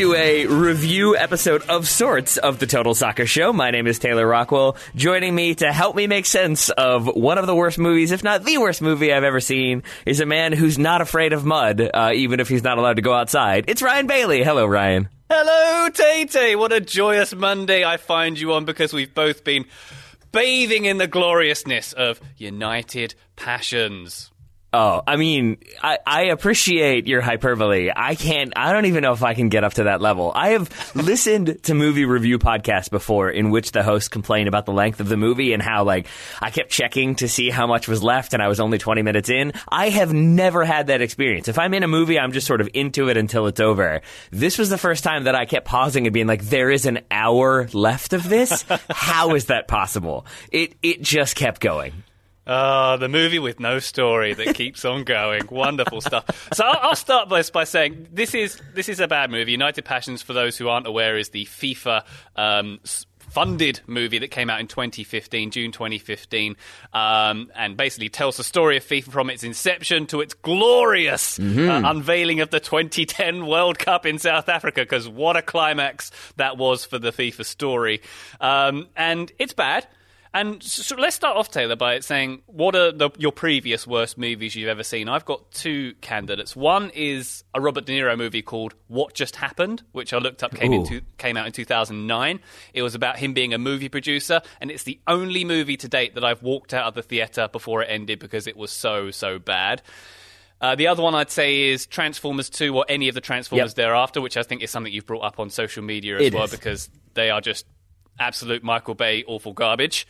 to a review episode of sorts of the Total Soccer Show. My name is Taylor Rockwell. Joining me to help me make sense of one of the worst movies, if not the worst movie I've ever seen, is a man who's not afraid of mud, uh, even if he's not allowed to go outside. It's Ryan Bailey. Hello, Ryan. Hello, Tay Tay. What a joyous Monday I find you on because we've both been bathing in the gloriousness of United Passions. Oh, I mean, I, I appreciate your hyperbole. I can't, I don't even know if I can get up to that level. I have listened to movie review podcasts before in which the hosts complain about the length of the movie and how, like, I kept checking to see how much was left and I was only 20 minutes in. I have never had that experience. If I'm in a movie, I'm just sort of into it until it's over. This was the first time that I kept pausing and being like, there is an hour left of this? how is that possible? It, it just kept going. Ah, the movie with no story that keeps on going. Wonderful stuff. So I'll, I'll start by, by saying this is this is a bad movie. United Passions, for those who aren't aware, is the FIFA. Um, funded movie that came out in 2015, June 2015, um, and basically tells the story of FIFA from its inception to its glorious uh, unveiling of the 2010 World Cup in South Africa. Because what a climax that was for the FIFA story, um, and it's bad. And so let's start off, Taylor, by saying what are the, your previous worst movies you've ever seen? I've got two candidates. One is a Robert De Niro movie called What Just Happened, which I looked up came, into, came out in 2009. It was about him being a movie producer, and it's the only movie to date that I've walked out of the theatre before it ended because it was so, so bad. Uh, the other one I'd say is Transformers 2 or any of the Transformers Yep. thereafter, which I think is something you've brought up on social media as It well is. because they are just absolute Michael Bay awful garbage.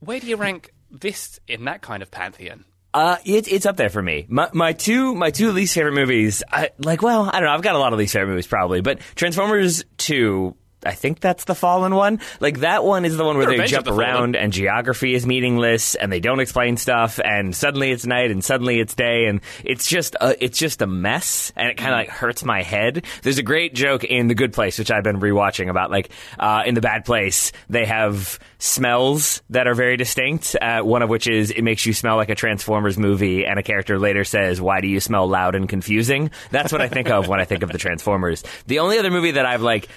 Where do you rank this in that kind of pantheon? Uh, it, it's up there for me. My, my two my two least favorite movies. I, like, well, I don't know. I've got a lot of least favorite movies probably, but Transformers Two. I think that's the Fallen one. Like that one is the one where The they jump the Fallen. around and geography is meaningless and they don't explain stuff and suddenly it's night and suddenly it's day and it's just a, it's just a mess and it kind of like hurts my head. There's a great joke in The Good Place which I've been rewatching about like uh, in The Bad Place they have smells that are very distinct. Uh, one of which is it makes you smell like a Transformers movie and a character later says why do you smell loud and confusing? That's what I think of when I think of the Transformers. The only other movie that I've like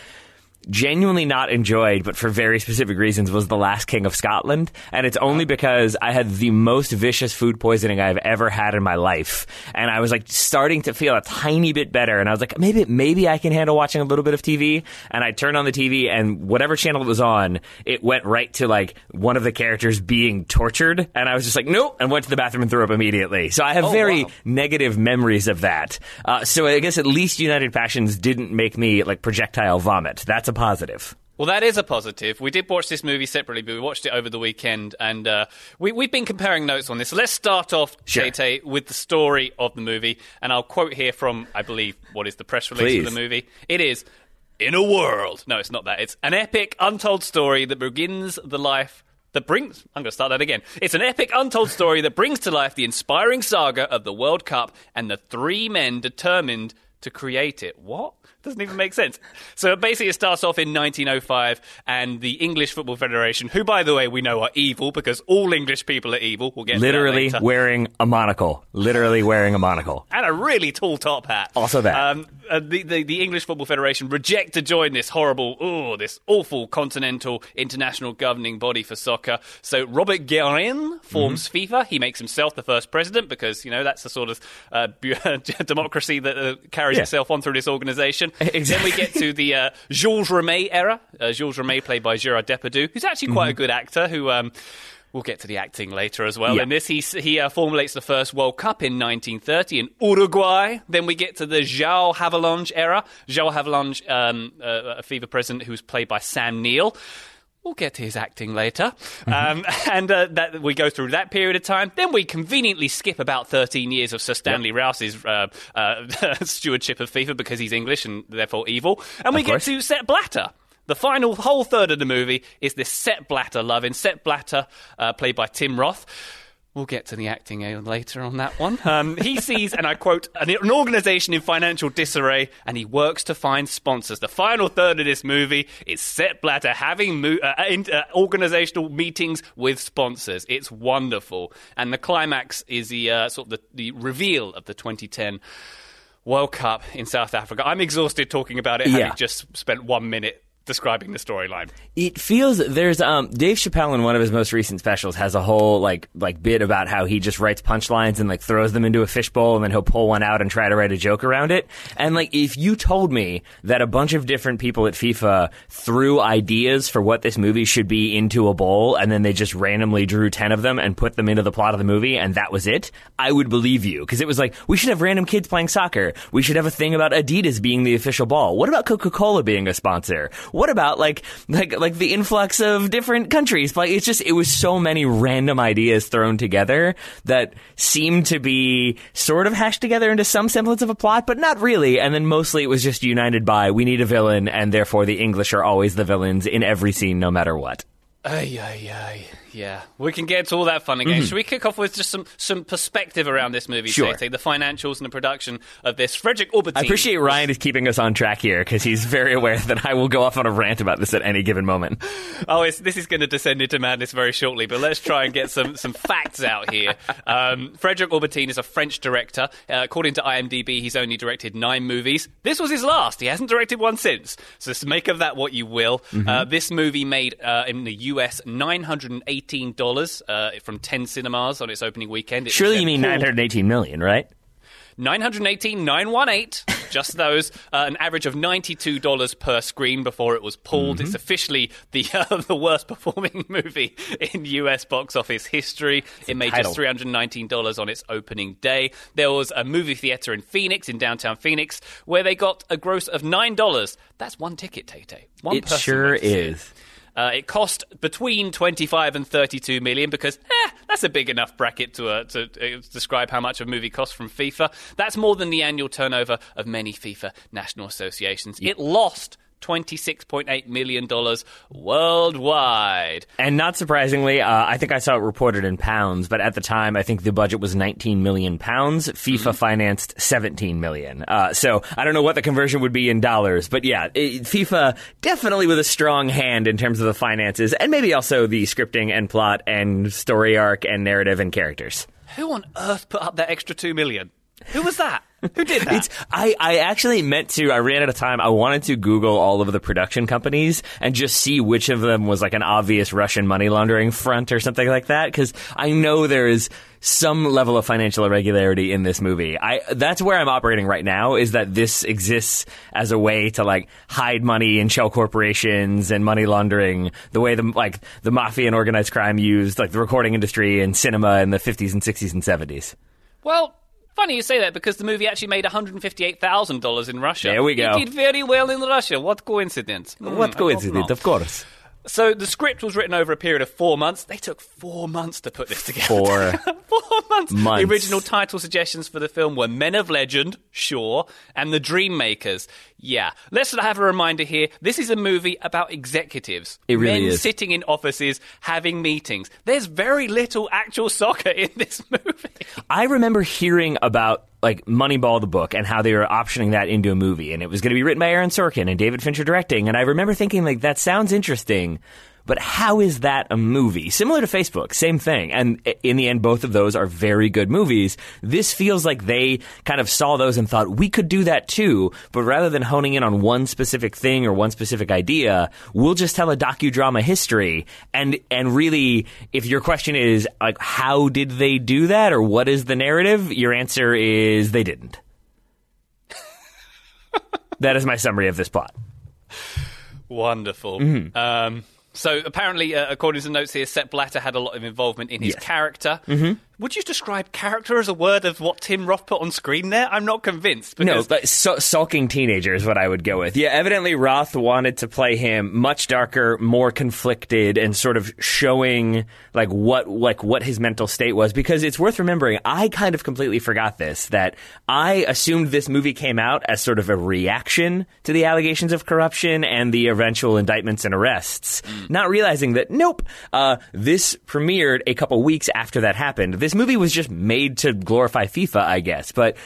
genuinely not enjoyed, but for very specific reasons, was The Last King of Scotland. And it's only because I had the most vicious food poisoning I've ever had in my life. And I was like starting to feel a tiny bit better. And I was like, maybe, maybe I can handle watching a little bit of TV. And I turned on the TV and whatever channel it was on, it went right to like one of the characters being tortured. And I was just like, nope, and went to the bathroom and threw up immediately. So I have Oh, very wow. negative memories of that. Uh, so I guess at least United Passions didn't make me like projectile vomit. That's a positive. Well, that is a positive. We did watch this movie separately, but we watched it over the weekend, and uh, we, we've been comparing notes on this. So let's start off, Sure. With the story of the movie, and I'll quote here from, I believe, what is the press release Please. of the movie. It is, in a world. No, it's not that. It's an epic, untold story that begins the life that brings. I'm going to start that again. It's an epic, untold story that brings to life the inspiring saga of the World Cup and the three men determined to create it. What? Doesn't even make sense. So basically, it starts off in 1905, and the English Football Federation, who, by the way, we know are evil because all English people are evil. We'll get Literally wearing a monocle. Literally wearing a monocle. and a really tall top hat. Also that. Um, uh, the, the, the English Football Federation reject to join this horrible, oh, this awful continental international governing body for soccer. So Robert Guerin forms Mm-hmm. FIFA. He makes himself the first president because, you know, that's the sort of uh, democracy that uh, carries Yeah. itself on through this organization. Exactly. Then we get to the uh, Georges Rimet era. Uh, Georges Rimet, played by Gerard Depardieu, who's actually quite a good actor who. Um, We'll get to the acting later as well. Mm-hmm. Yeah. In this, he, he uh, formulates the first World Cup in 1930 in Uruguay. Then we get to the João Havelange era. João Havelange, um, uh, a FIFA president who was played by Sam Neill. We'll get to his acting later. Um, and uh, that, we go through that period of time. Then we conveniently skip about 13 years of Sir Stanley Rouse's uh, uh, stewardship of FIFA because he's English and therefore evil. And we get to Sepp Blatter. The final whole third of the movie is this Sepp Blatter love in Sepp Blatter, uh, played by Tim Roth. We'll get to the acting uh, later on that one. Um, he sees, and I quote, an, an organization in financial disarray, and he works to find sponsors. The final third of this movie is Sepp Blatter having mo- uh, in, uh, organizational meetings with sponsors. It's wonderful, and the climax is the uh, sort of the, the reveal of the 2010 World Cup in South Africa. I'm exhausted talking about it, having Yeah. just spent one minute describing the storyline. It feels there's um Dave Chappelle in one of his most recent specials has a whole like like bit about how he just writes punchlines and like throws them into a fishbowl and then he'll pull one out and try to write a joke around it. And like if you told me that a bunch of different people at FIFA threw ideas for what this movie should be into a bowl and then they just randomly drew 10 of them and put them into the plot of the movie and that was it, I would believe you because it was like we should have random kids playing soccer. We should have a thing about Adidas being the official ball. What about Coca-Cola being a sponsor? What about like like like the influx of different countries? Like it's just it was so many random ideas thrown together that seemed to be sort of hashed together into some semblance of a plot, but not really. And then mostly it was just united by we need a villain, and therefore the English are always the villains in every scene, no matter what. Ay, ay, ay. Yeah, we can get to all that fun again. Should we kick off with just some, some perspective around this movie, Sure. The financials and the production of this. Frederick Auburtin. I appreciate Ryan is keeping us on track here because he's very aware that I will go off on a rant about this at any given moment. Oh, it's, this is going to descend into madness very shortly, but let's try and get some, some facts out here. Um, Frederick Auburtin is a French director. Uh, according to IMDb, he's only directed nine movies. This was his last. He hasn't directed one since. So make of that what you will. Mm-hmm. Uh, this movie made uh, in the US $918 uh, from 10 cinemas on its opening weekend. It Surely you mean pulled- 918 million, right? 918, 918, just those. Uh, an average of $92 per screen before it was pulled. Mm-hmm. It's officially the uh, the worst performing movie in US box office history. It made title. just $319 on its opening day. There was a movie theater in Phoenix, in downtown Phoenix, where they got a gross of $9. That's one ticket, Tay Tay. One It sure is. it. Uh, it cost between 25 and 32 million because eh, that's a big enough bracket to, uh, to uh, describe how much a movie costs from FIFA. That's more than the annual turnover of many FIFA national associations. It lost $26.8 million worldwide. And not surprisingly, uh, I think I saw it reported in pounds, but at the time, I think the budget was 19 million pounds. FIFA financed 17 million. Uh, so I don't know what the conversion would be in dollars, but yeah, it, FIFA definitely with a strong hand in terms of the finances, and maybe also the scripting and plot and story arc and narrative and characters. Who on earth put up that extra 2 million? Who was that? Who did that? It's I, I actually meant to I ran out of time. I wanted to Google all of the production companies and just see which of them was like an obvious Russian money laundering front or something like that because I know there is some level of financial irregularity in this movie. I that's where I'm operating right now is that this exists as a way to like hide money in shell corporations and money laundering the way the like the mafia and organized crime used like the recording industry and cinema in the 50s and 60s and 70s. Well, funny you say that because the movie actually made $158,000 in Russia. There we go. It did very well in Russia. What coincidence. What hmm, hope coincidence, of course. So the script was written over a period of four months. They took four months to put this together. Four four months. months. The original title suggestions for the film were Men of Legend, sure, and The Dream Makers. Yeah. Let's have a reminder here. This is a movie about executives. It really Men is. sitting in offices having meetings. There's very little actual soccer in this movie. I remember hearing about like Moneyball the book and how they were optioning that into a movie. And it was going to be written by Aaron Sorkin and David Fincher directing. And I remember thinking like that sounds interesting but how is that a movie? Similar to Facebook, same thing. And in the end, both of those are very good movies. This feels like they kind of saw those and thought, we could do that too, but rather than honing in on one specific thing or one specific idea, we'll just tell a docudrama history. And, and really, if your question is, like, how did they do that or what is the narrative? Your answer is they didn't. that is my summary of this plot. Wonderful. Mm-hmm. Um, so apparently, uh, according to the notes here, Sepp Blatter had a lot of involvement in his Yes. character. Mm-hmm. Would you describe character as a word of what Tim Roth put on screen there? I'm not convinced. No, but su- sulking teenager is what I would go with. Yeah, evidently Roth wanted to play him much darker, more conflicted, and sort of showing like what like what his mental state was. Because it's worth remembering, I kind of completely forgot this that I assumed this movie came out as sort of a reaction to the allegations of corruption and the eventual indictments and arrests, not realizing that nope, uh, this premiered a couple weeks after that happened. This this movie was just made to glorify FIFA, I guess. But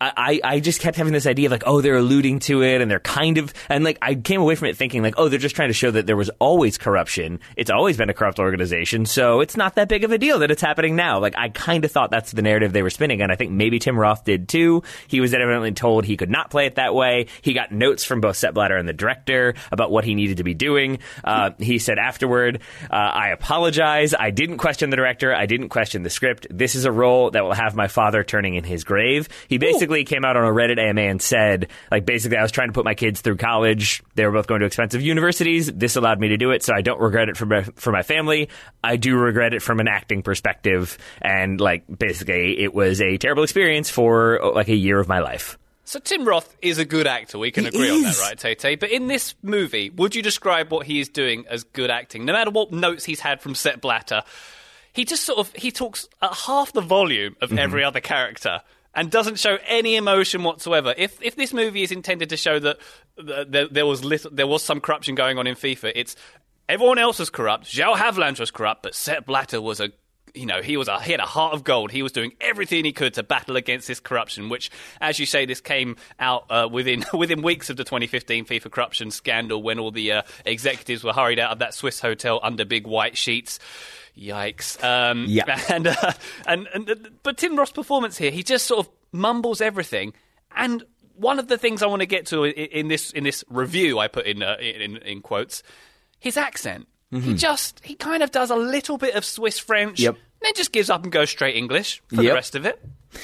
I, I just kept having this idea of like, oh, they're alluding to it and they're kind of, and like, I came away from it thinking like, oh, they're just trying to show that there was always corruption. It's always been a corrupt organization. So it's not that big of a deal that it's happening now. Like, I kind of thought that's the narrative they were spinning. And I think maybe Tim Roth did too. He was evidently told he could not play it that way. He got notes from both Sepp Blatter and the director about what he needed to be doing. Uh, he said afterward, uh, I apologize. I didn't question the director. I didn't question the script. This is a role that will have my father turning in his grave. He basically Ooh. came out on a Reddit AMA and said, like, basically, I was trying to put my kids through college. They were both going to expensive universities. This allowed me to do it, so I don't regret it for my, for my family. I do regret it from an acting perspective. And, like, basically, it was a terrible experience for, uh, like, a year of my life. So Tim Roth is a good actor. We can he agree is. on that, right, Tay? But in this movie, would you describe what he is doing as good acting? No matter what notes he's had from Sepp Blatter, he just sort of he talks at half the volume of mm-hmm. every other character and doesn't show any emotion whatsoever. If if this movie is intended to show that, there, there, was little, there was some corruption going on in FIFA, it's everyone else was corrupt. João Havelange was corrupt, but Sepp Blatter was a you know, he was a, he had a heart of gold. He was doing everything he could to battle against this corruption, which, as you say, this came out uh, within within weeks of the 2015 FIFA corruption scandal when all the uh, executives were hurried out of that Swiss hotel under big white sheets. Yikes! Um, yeah, and, uh, and and but Tim Roth's performance here, he just sort of mumbles everything, and one of the things I want to get to in, in this in this review I put in uh, in, in quotes, his accent. Mm-hmm. He just he kind of does a little bit of Swiss French, yep. Then just gives up and goes straight English for yep. the rest of it.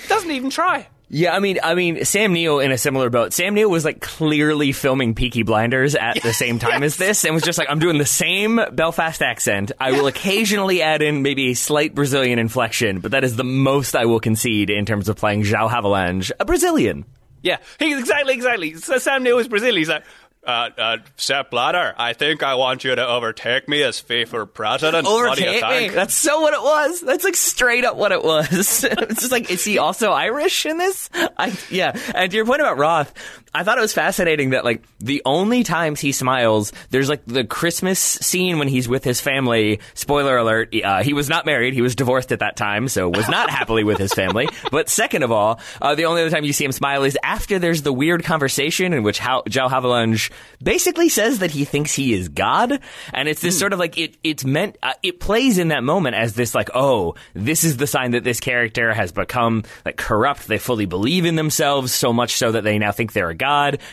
Doesn't even try. Yeah, I mean, I mean, Sam Neill in a similar boat. Sam Neill was like clearly filming Peaky Blinders at the same time yes. as this, and was just like, "I'm doing the same Belfast accent. I will occasionally add in maybe a slight Brazilian inflection, but that is the most I will concede in terms of playing João Havelange, a Brazilian." Yeah, he exactly, exactly. So Sam Neill is Brazilian. He's like, uh, uh, Sepp Blatter, I think I want you to overtake me as FIFA president. Overtake me? That's so what it was. That's like straight up what it was. it's just like, is he also Irish in this? I, yeah. And to your point about Roth, I thought it was fascinating that like the only times he smiles, there's like the Christmas scene when he's with his family. Spoiler alert: uh, he was not married; he was divorced at that time, so was not happily with his family. But second of all, uh, the only other time you see him smile is after there's the weird conversation in which How- João Havelange basically says that he thinks he is God, and it's this mm. sort of like it. It's meant uh, it plays in that moment as this like oh this is the sign that this character has become like corrupt. They fully believe in themselves so much so that they now think they're a God.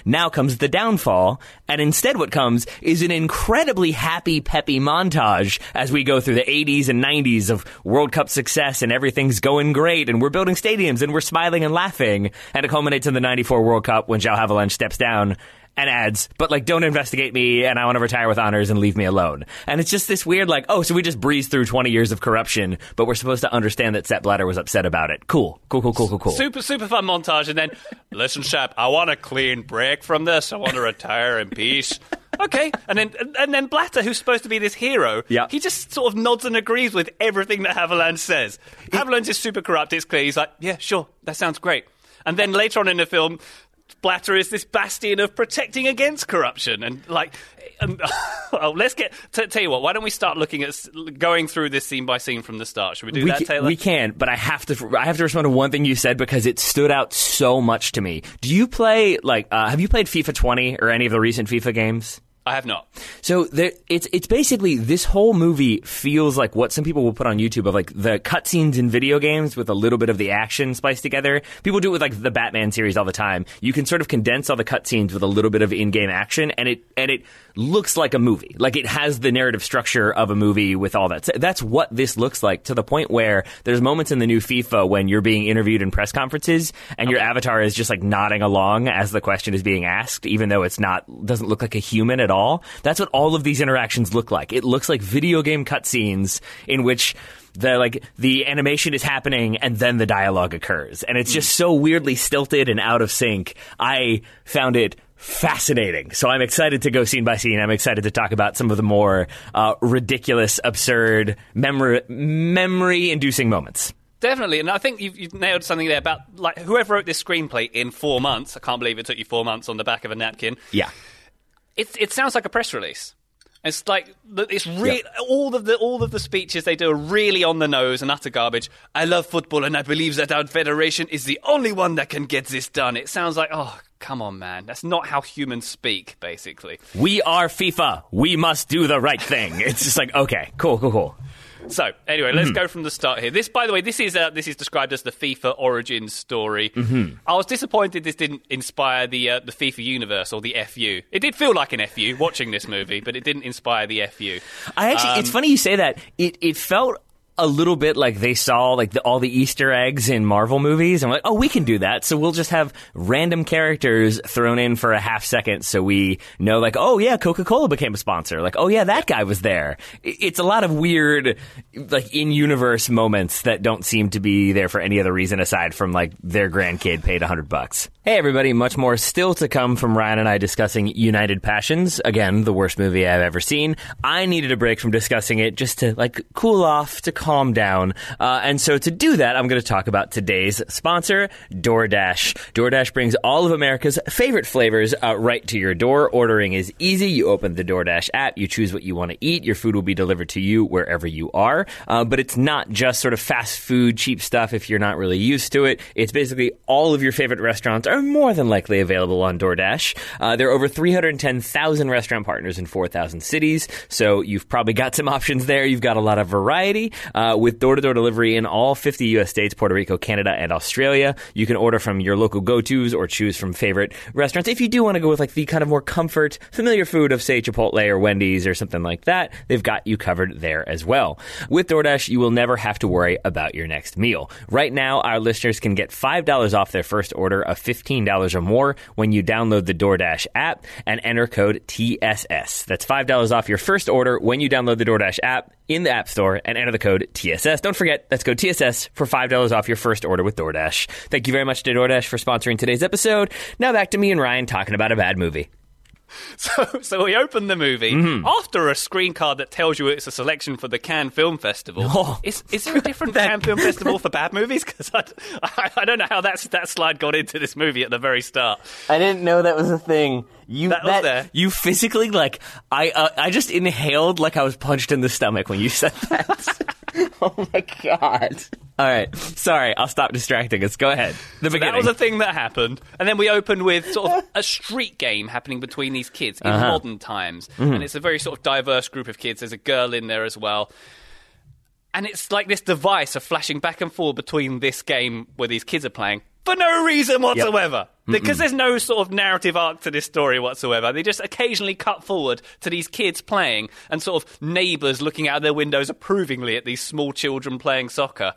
Now comes the downfall, and instead what comes is an incredibly happy, peppy montage as we go through the 80s and 90s of World Cup success and everything's going great and we're building stadiums and we're smiling and laughing. And it culminates in the 94 World Cup when João Havelange steps down and adds, but like, don't investigate me and I want to retire with honors and leave me alone. And it's just this weird, like, oh, so we just breezed through 20 years of corruption, but we're supposed to understand that Sepp Blatter was upset about it. Cool. Cool, cool, cool, cool, cool. Super, super fun montage. And then, listen, Sepp, I want a clean break from this. I want to retire in peace. okay. And then and then Blatter, who's supposed to be this hero, yeah. he just sort of nods and agrees with everything that Havelange says. Havelange is super corrupt, it's clear. He's like, yeah, sure, that sounds great. And then later on in the film, Blatter is this bastion of protecting against corruption, and like, well, let's get. T- tell you what, why don't we start looking at going through this scene by scene from the start? Should we do we that, can, Taylor? We can, but I have to. I have to respond to one thing you said because it stood out so much to me. Do you play like? Uh, have you played FIFA 20 or any of the recent FIFA games? I have not. So there, it's it's basically this whole movie feels like what some people will put on YouTube of like the cutscenes in video games with a little bit of the action spliced together. People do it with like the Batman series all the time. You can sort of condense all the cutscenes with a little bit of in-game action, and it and it looks like a movie. Like it has the narrative structure of a movie with all that. That's what this looks like to the point where there's moments in the new FIFA when you're being interviewed in press conferences and okay. your avatar is just like nodding along as the question is being asked, even though it's not doesn't look like a human at all. That's what all of these interactions look like. It looks like video game cutscenes in which the like the animation is happening and then the dialogue occurs and it's just so weirdly stilted and out of sync i found it fascinating. So I'm excited to go scene by scene. I'm excited to talk about some of the more uh, ridiculous, absurd, memory memory inducing moments. Definitely, and I think you've, you've, nailed something there about like whoever wrote this screenplay in four months. I can't believe it took you four months on the back of a napkin. Yeah, it it sounds like a press release. It's like it's really all of the all of the speeches they do are really on the nose and utter garbage. I love football and I believe that our federation is the only one that can get this done. It sounds like oh come on man, that's not how humans speak. Basically, We are FIFA. We must do the right thing. It's just like, okay, cool, cool, cool. So anyway, let's go from the start here. This, by the way, this is uh, this is described as the FIFA origins story. Mm-hmm. I was disappointed this didn't inspire the uh, the FIFA universe or the FU. It did feel like an FU watching this movie, but it didn't inspire the FU. I actually, it's funny you say that. It it felt a little bit like they saw like the, all the Easter eggs in Marvel movies. and like, oh, we can do that. So we'll just have random characters thrown in for a half second, so we know like, oh yeah, Coca Cola became a sponsor. Like, oh yeah, that guy was there. It's a lot of weird like in universe moments that don't seem to be there for any other reason aside from like their grandkid paid a hundred bucks. Hey everybody, much more still to come from Ryan and I discussing United Passions. Again, the worst movie I've ever seen. I needed a break from discussing it just to like cool off, to calm down. Uh, and so to do that, I'm going to talk about today's sponsor, DoorDash. DoorDash brings all of America's favorite flavors uh, right to your door. Ordering is easy. You open the DoorDash app, you choose what you want to eat. Your food will be delivered to you wherever you are. Uh, but it's not just sort of fast food, cheap stuff if you're not really used to it. It's basically all of your favorite restaurants are more than likely available on DoorDash. Uh, there are over 310,000 restaurant partners in 4,000 cities, so you've probably got some options there. You've got a lot of variety. Uh, with door to door delivery in all 50 U.S. states, Puerto Rico, Canada, and Australia, you can order from your local go tos or choose from favorite restaurants. If you do want to go with like the kind of more comfort, familiar food of, say, Chipotle or Wendy's or something like that, they've got you covered there as well. With DoorDash, you will never have to worry about your next meal. Right now, our listeners can get $5 off their first order of $15 or more when you download the DoorDash app and enter code TSS. That's $5 off your first order when you download the DoorDash app in the App Store and enter the code TSS. Don't forget, that's code TSS for $5 off your first order with DoorDash. Thank you very much to DoorDash for sponsoring today's episode. Now back to me and Ryan talking about a bad movie. So, so we open the movie Mm-hmm. after a screen card that tells you it's a selection for the Cannes Film Festival. Oh. Is, is there a different Cannes Film Festival for bad movies? Because I, I, I don't know how that's, that slide got into this movie at the very start. I didn't know that was a thing. You That was there. You physically like I uh, I just inhaled like I was punched in the stomach when you said that. oh my god. All right. Sorry, I'll stop distracting us. Go ahead. The So beginning. that was a thing that happened, and then we open with sort of a street game happening between these kids in Uh-huh. modern times, Mm-hmm. and it's a very sort of diverse group of kids. There's a girl in there as well, and it's like this device of flashing back and forth between this game where these kids are playing for no reason whatsoever. Because there's no sort of narrative arc to this story whatsoever. They just occasionally cut forward to these kids playing and sort of neighbours looking out of their windows approvingly at these small children playing soccer.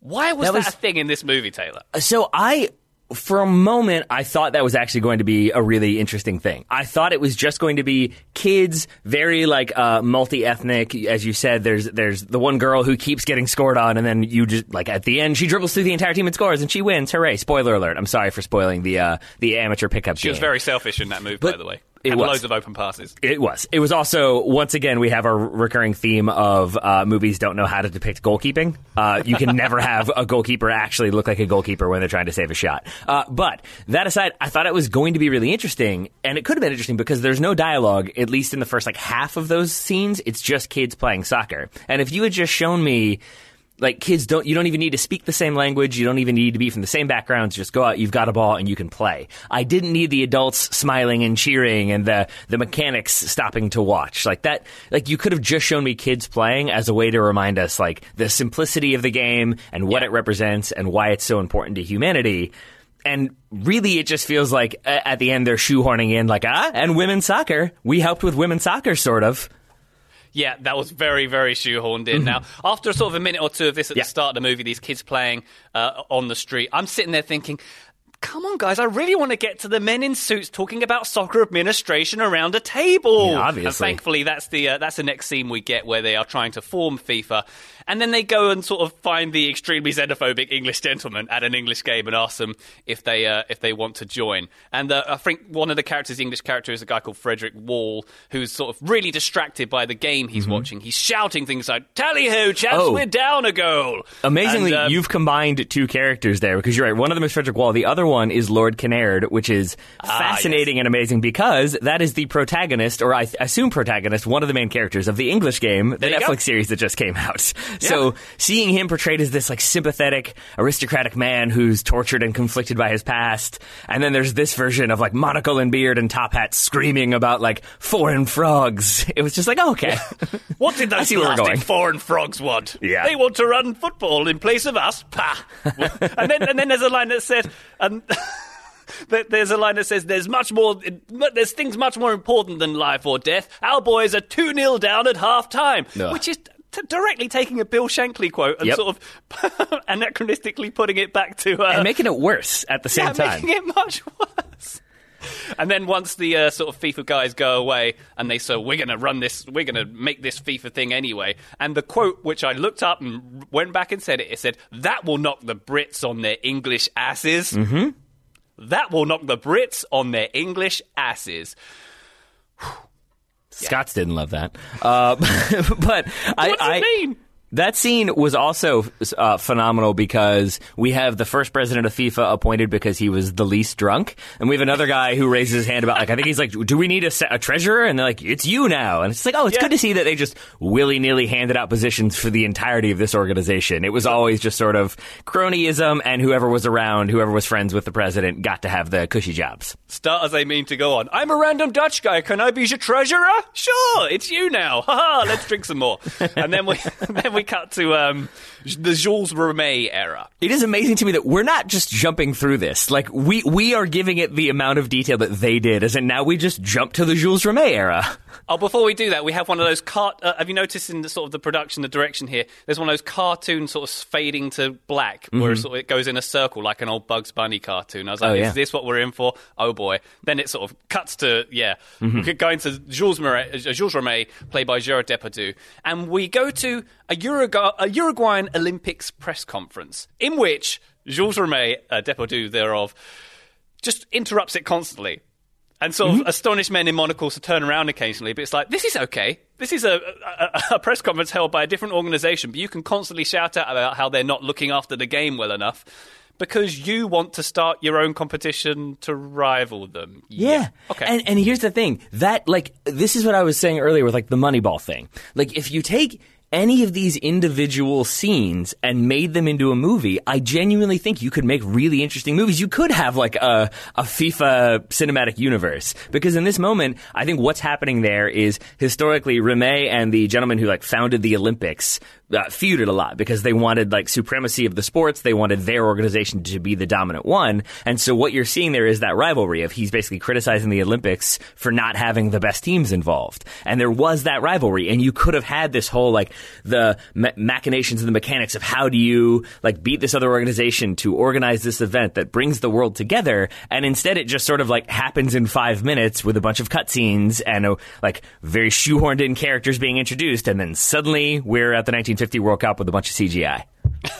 Why was That that, a thing in this movie, Taylor? So I, for a moment, I thought that was actually going to be a really interesting thing. I thought it was just going to be kids, very like uh, multi-ethnic. As you said, there's there's the one girl who keeps getting scored on, and then you just like at the end she dribbles through the entire team and scores, and she wins. Hooray! Spoiler alert. I'm sorry for spoiling the uh, the amateur pickup She was very selfish in that move, by the way. It and was. loads of open passes. It was. It was also once again we have our recurring theme of uh, movies don't know how to depict goalkeeping. Uh, you can never have a goalkeeper actually look like a goalkeeper when they're trying to save a shot. Uh, but that aside, I thought it was going to be really interesting, and it could have been interesting because there's no dialogue at least in the first like half of those scenes. It's just kids playing soccer, and if you had just shown me like kids don't you don't even need to speak the same language. You don't even need to be from the same backgrounds. Just go out you've got a ball and you can play. I didn't need the adults smiling and cheering and the the mechanics stopping to watch. Like that like you could have just shown me kids playing as a way to remind us like the simplicity of the game and what Yeah. it represents and why it's so important to humanity. And really it just feels like at the end they're shoehorning in like ah and women's soccer. We helped with women's soccer sort of Yeah, that was very, very shoehorned in. Now, after sort of a minute or two of this at Yeah. the start of the movie, these kids playing uh, on the street, I'm sitting there thinking, come on, guys, I really want to get to the men in suits talking about soccer administration around a table. Yeah, obviously. And thankfully, that's the, uh, that's the next scene we get where they are trying to form FIFA. And then they go and sort of find the extremely xenophobic English gentleman at an English game and ask them if they uh, if they want to join. And uh, I think one of the characters, the English character, is a guy called Frederick Wall, who's sort of really distracted by the game he's watching. He's shouting things like "Tally ho, chaps, Mm-hmm. Oh. we're down a goal!" Amazingly, And, um, you've combined two characters there because you're right. One of them is Frederick Wall. The other one is Lord Kinnaird, which is Ah, fascinating and amazing because that is the protagonist, or I th- assume protagonist, one of the main characters of the English game, the Netflix go. series that just came out. So seeing him portrayed as this like sympathetic, aristocratic man who's tortured and conflicted by his past, and then there's this version of like monocle and beard and top hat screaming about like foreign frogs. It was just like, oh, okay. What did I those see where we're going. foreign frogs want? Yeah. They want to run football in place of us. Pah. and then and then there's a line that said, um, there- there's a line that says, "There's much more. There's things much more important than life or death. Our boys are two 0 down at half time," Ugh. which is. T- directly taking a Bill Shankly quote and Yep. sort of anachronistically putting it back to uh, and making it worse at the same yeah, time. making it much worse. And then once the uh, sort of FIFA guys go away, and they say, "We're going to run this. We're going to make this FIFA thing anyway." And the quote, which I looked up and went back and said it, it said, "That will knock the Brits on their English asses." Mm-hmm. That will knock the Brits on their English asses. Scots didn't love that. Uh, but I, I mean? That scene was also uh, phenomenal because we have the first president of FIFA appointed because he was the least drunk, and we have another guy who raises his hand about like I think he's like, "Do we need a, a treasurer?" And they're like, "It's you now." And it's like, "Oh, it's Yeah. good to see that they just willy nilly handed out positions for the entirety of this organization." It was always just sort of cronyism, and whoever was around, whoever was friends with the president, got to have the cushy jobs. Start as they mean to go on. I'm a random Dutch guy. Can I be your treasurer? Sure, it's you now. Haha, let's drink some more. and then we then we cut to um, the Jules Rimet era. It is amazing to me that we're not just jumping through this. Like we we are giving it the amount of detail that they did, as in now we just jump to the Jules Rimet era. Oh, before we do that, we have one of those cart. Uh, have you noticed in the sort of the production, the direction here? There's one of those cartoon sort of fading to black, where it, sort of, it goes in a circle like an old Bugs Bunny cartoon. I was like, Mm-hmm. Oh, yeah. is this what we're in for? Oh boy! Then it sort of cuts to yeah, Mm-hmm. we could go into Jules Rimet, uh, Jules Rimet, played by Gerard Depardieu, and we go to a, Urugu- a Uruguayan Olympics press conference in which Jules Rimet, uh, Depardieu thereof, just interrupts it constantly. And sort of Mm-hmm. astonished men in monocles to turn around occasionally, but it's like, this is okay. This is a, a, a press conference held by a different organisation, but you can constantly shout out about how they're not looking after the game well enough because you want to start your own competition to rival them. Yeah. Okay. And and here's the thing that like this is what I was saying earlier with like the Moneyball thing. Like if you take any of these individual scenes and made them into a movie, I genuinely think you could make really interesting movies. You could have like a, a FIFA cinematic universe because in this moment, I think what's happening there is historically Rimet and the gentleman who like founded the Olympics uh, feuded a lot because they wanted like supremacy of the sports. They wanted their organization to be the dominant one. And so what you're seeing there is that rivalry of he's basically criticizing the Olympics for not having the best teams involved. And there was that rivalry. And you could have had this whole like the ma- machinations and the mechanics of how do you like beat this other organization to organize this event that brings the world together. And instead it just sort of like happens in five minutes with a bunch of cutscenes and uh, like very shoehorned in characters being introduced. And then suddenly we're at the 1950 World Cup with a bunch of CGI.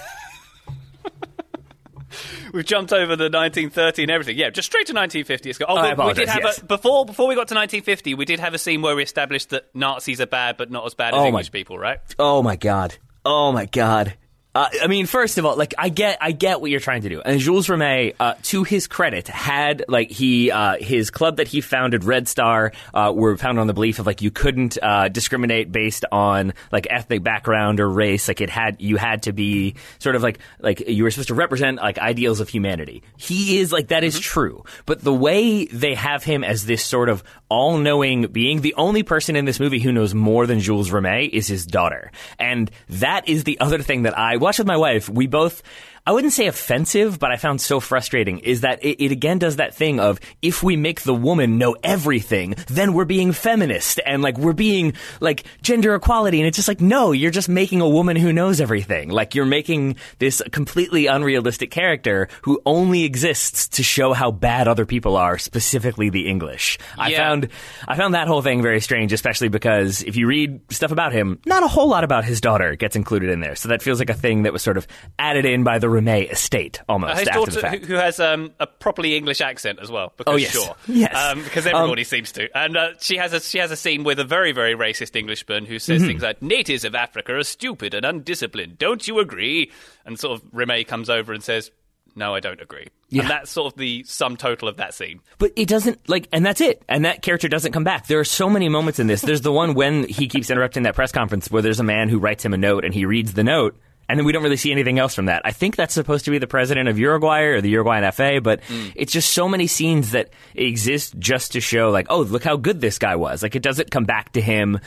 We've jumped over the 1930 and everything. Yeah, just straight to 1950. It's got, oh, I we- we did have yes. a, before before we got to 1950, we did have a scene where we established that Nazis are bad, but not as bad as Oh my- English people, right? Oh my god. Oh my god. Uh, I mean, first of all, like I get, I get what you're trying to do. And Jules Rimet, uh, to his credit, had like he, uh, his club that he founded, Red Star, uh, were founded on the belief of like you couldn't uh, discriminate based on like ethnic background or race. Like it had, you had to be sort of like like you were supposed to represent like ideals of humanity. He is like that is true, but the way they have him as this sort of all-knowing being, the only person in this movie who knows more than Jules Rimet is his daughter, and that is the other thing that I watched with my wife. We both. I wouldn't say offensive, but I found so frustrating is that it, it again does that thing of if we make the woman know everything, then we're being feminist and like we're being like gender equality. And it's just like, no, you're just making a woman who knows everything. Like you're making this completely unrealistic character who only exists to show how bad other people are, specifically the English. I found, I found that whole thing very strange, especially because if you read stuff about him, not a whole lot about his daughter gets included in there. So that feels like a thing that was sort of added in by the Rimet estate almost His after daughter, who, has um, a properly English accent as well. Because Oh, yes. sure, Yes. um, because everybody seems to. And uh, she has a she has a scene with a very very racist Englishman who says things like "natives of Africa are stupid and undisciplined." Don't you agree? And sort of Rimet comes over and says. no, I don't agree. Yeah. And that's sort of the sum total of that scene. But it doesn't like, and that's it. And that character doesn't come back. There are so many moments in this. There's the one when he keeps interrupting that press conference where there's a man who writes him a note and he reads the note. And then we don't really see anything else from that. I think that's supposed to be the president of Uruguay or the Uruguayan FA, but it's just so many scenes that exist just to show, like, oh, look how good this guy was. Like, it doesn't come back to him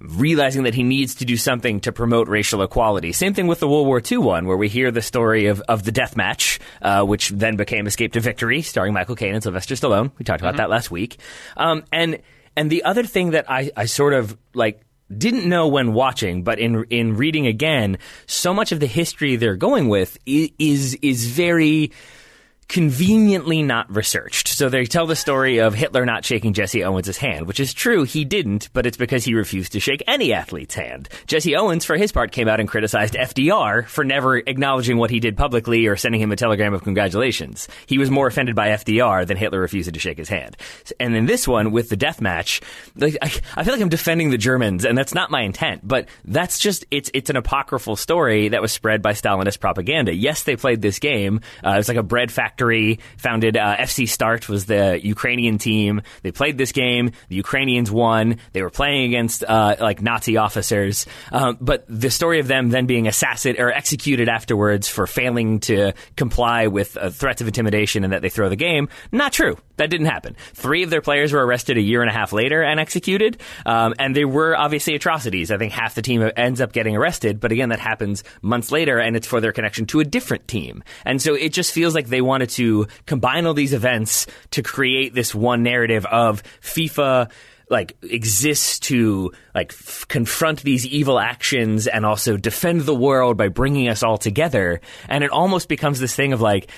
realizing that he needs to do something to promote racial equality. Same thing with the World War II one, where we hear the story of, of the death match, uh, which then became Escape to Victory, starring Michael Caine and Sylvester Stallone. We talked about that last week. Um, and and the other thing that I, I sort of like didn't know when watching, but in in reading again, so much of the history they're going with is is very conveniently not researched. So they tell the story of Hitler not shaking Jesse Owens' hand, which is true, he didn't, but it's because he refused to shake any athlete's hand. Jesse Owens, for his part, came out and criticized FDR for never acknowledging what he did publicly or sending him a telegram of congratulations. He was more offended by FDR than Hitler refusing to shake his hand. And in this one, with the death match, like, I, I feel like I'm defending the Germans, and that's not my intent, but that's just, it's, it's an apocryphal story that was spread by Stalinist propaganda. Yes, they played this game. Uh, it was like a bread factory founded uh, FC Start was the Ukrainian team. They played this game. The Ukrainians won. They were playing against uh, like Nazi officers. Um, but the story of them then being assassinated or executed afterwards for failing to comply with threats of intimidation and that they throw the game, not true. That didn't happen. Three of their players were arrested a year and a half later and executed. Um, and they were obviously atrocities. I think half the team ends up getting arrested, but again, that happens months later, and it's for their connection to a different team. And so it just feels like they wanted to combine all these events to create this one narrative of FIFA like exists to like f- confront these evil actions and also defend the world by bringing us all together and it almost becomes this thing of like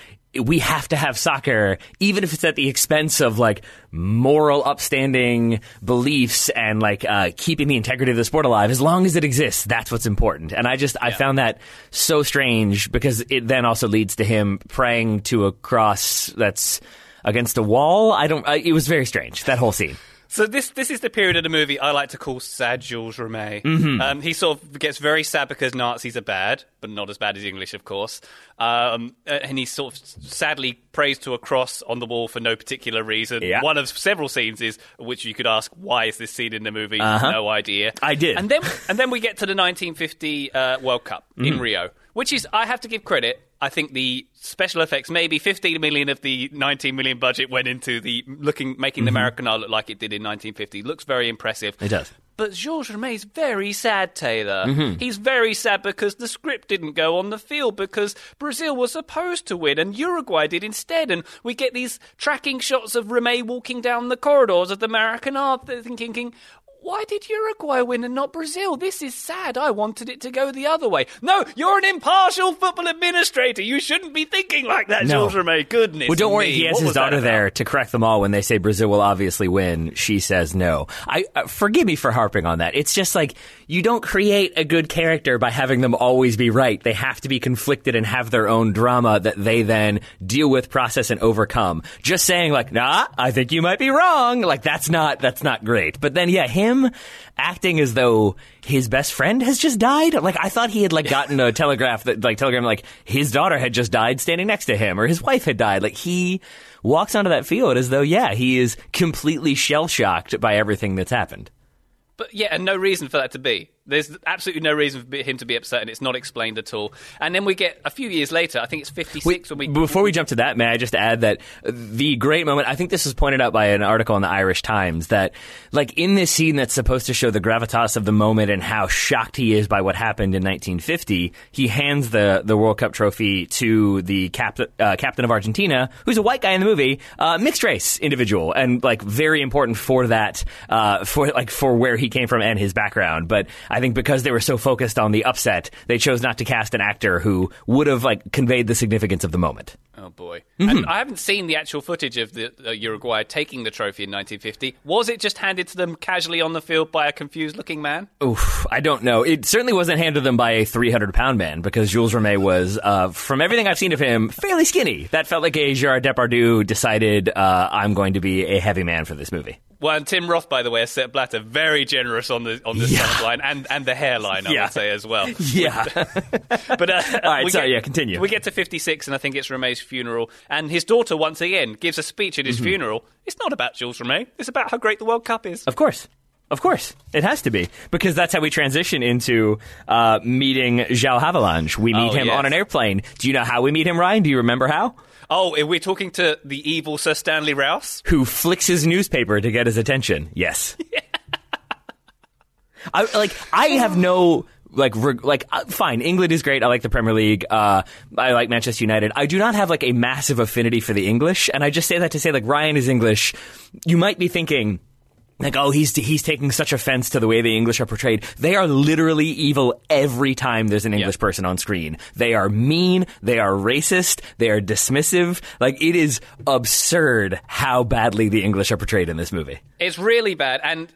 we have to have soccer, even if it's at the expense of like moral, upstanding beliefs and like uh, keeping the integrity of the sport alive. As long as it exists, that's what's important. And I just I found that so strange because it then also leads to him praying to a cross that's against a wall. I don't. I, it was very strange that whole scene. So this this is the period of the movie I like to call sad Jules Rimet. Mm-hmm. Um, he sort of gets very sad because Nazis are bad, but not as bad as English, of course. Um, uh, and he sort of sadly prays to a cross on the wall for no particular reason. Yeah. One of several scenes is which you could ask, why is this scene in the movie? No idea. Uh-huh. I did. And then and then we get to the 1950 uh, World Cup Mm-hmm. in Rio, which is I have to give credit. I think the special effects, maybe 15 million of the 19 million budget went into the looking, making the Maracana look like it did in 1950. Looks very impressive. Mm-hmm. It does. But Georges Rimet's very sad, Taylor. Mm-hmm. He's very sad because the script didn't go on the field because Brazil was supposed to win and Uruguay did instead. And we get these tracking shots of Remet walking down the corridors of the American Maracanã, thinking, why did Uruguay win and not Brazil? This is sad. I wanted it to go the other way. No, you're an impartial football administrator. You shouldn't be thinking like that, No. Georges Rimet. Goodness. Well, don't worry. me. He has What his daughter there to correct them all when they say Brazil will obviously win. She says no. I uh, forgive me for harping on that. It's just like you don't create a good character by having them always be right. They have to be conflicted and have their own drama that they then deal with, process, and overcome. Just saying like, nah, I think you might be wrong. Like that's not that's not great. But then yeah, him acting as though his best friend has just died. Like I thought he had like gotten a telegraph that like telegram like his daughter had just died standing next to him or his wife had died. Like he walks onto that field as though yeah, he is completely shell shocked by everything that's happened. But yeah, and no reason for that to be. There's absolutely no reason for him to be upset, and it's not explained at all. And then we get a few years later. I think it's 56 when we. Before we jump to that, may I just add that the great moment, I think this was pointed out by an article in the Irish Times, that like in this scene that's supposed to show the gravitas of the moment and how shocked he is by what happened in 1950, he hands the, the World Cup trophy to the cap, uh, captain of Argentina, who's a white guy in the movie, uh, mixed race individual, and like very important for that, uh, for like for where he came from and his background. But I think because they were so focused on the upset, they chose not to cast an actor who would have like conveyed the significance of the moment. Oh boy! Mm-hmm. I haven't seen the actual footage of the uh, Uruguay taking the trophy in 1950. Was it just handed to them casually on the field by a confused-looking man? Oof, I don't know. It certainly wasn't handed to them by a 300 pound man because Jules Rimet was, uh, from everything I've seen of him, fairly skinny. That felt like a Gerard Depardieu decided, uh, I'm going to be a heavy man for this movie. Well, and Tim Roth, by the way, has Sepp Blatter very generous on the on the Yeah. line and, and the hairline, I Yeah. would say as well. Yeah. But uh, All right, we sorry, get- yeah, continue. We get to 56, and I think it's Rimet's funeral, and his daughter once again gives a speech at his Mm-hmm. funeral. It's not about Jules Rimet; it's about how great the World Cup is. Of course. Of course. It has to be. Because that's how we transition into uh, meeting João Havelange. We meet Oh, him yes. on an airplane. Do you know how we meet him, Ryan? Do you remember how? Oh, we're we talking to the evil Sir Stanley Rouse? Who flicks his newspaper to get his attention? Yes. I like. I have no like reg- like uh, fine. England is great. I like the Premier League. Uh, I like Manchester United. I do not have like a massive affinity for the English, and I just say that to say like Ryan is English. You might be thinking. Like oh he's he's taking such offense to the way the English are portrayed. They are literally evil every time there's an English person on screen. They are mean. They are racist. They are dismissive. Like it is absurd how badly the English are portrayed in this movie. It's really bad, and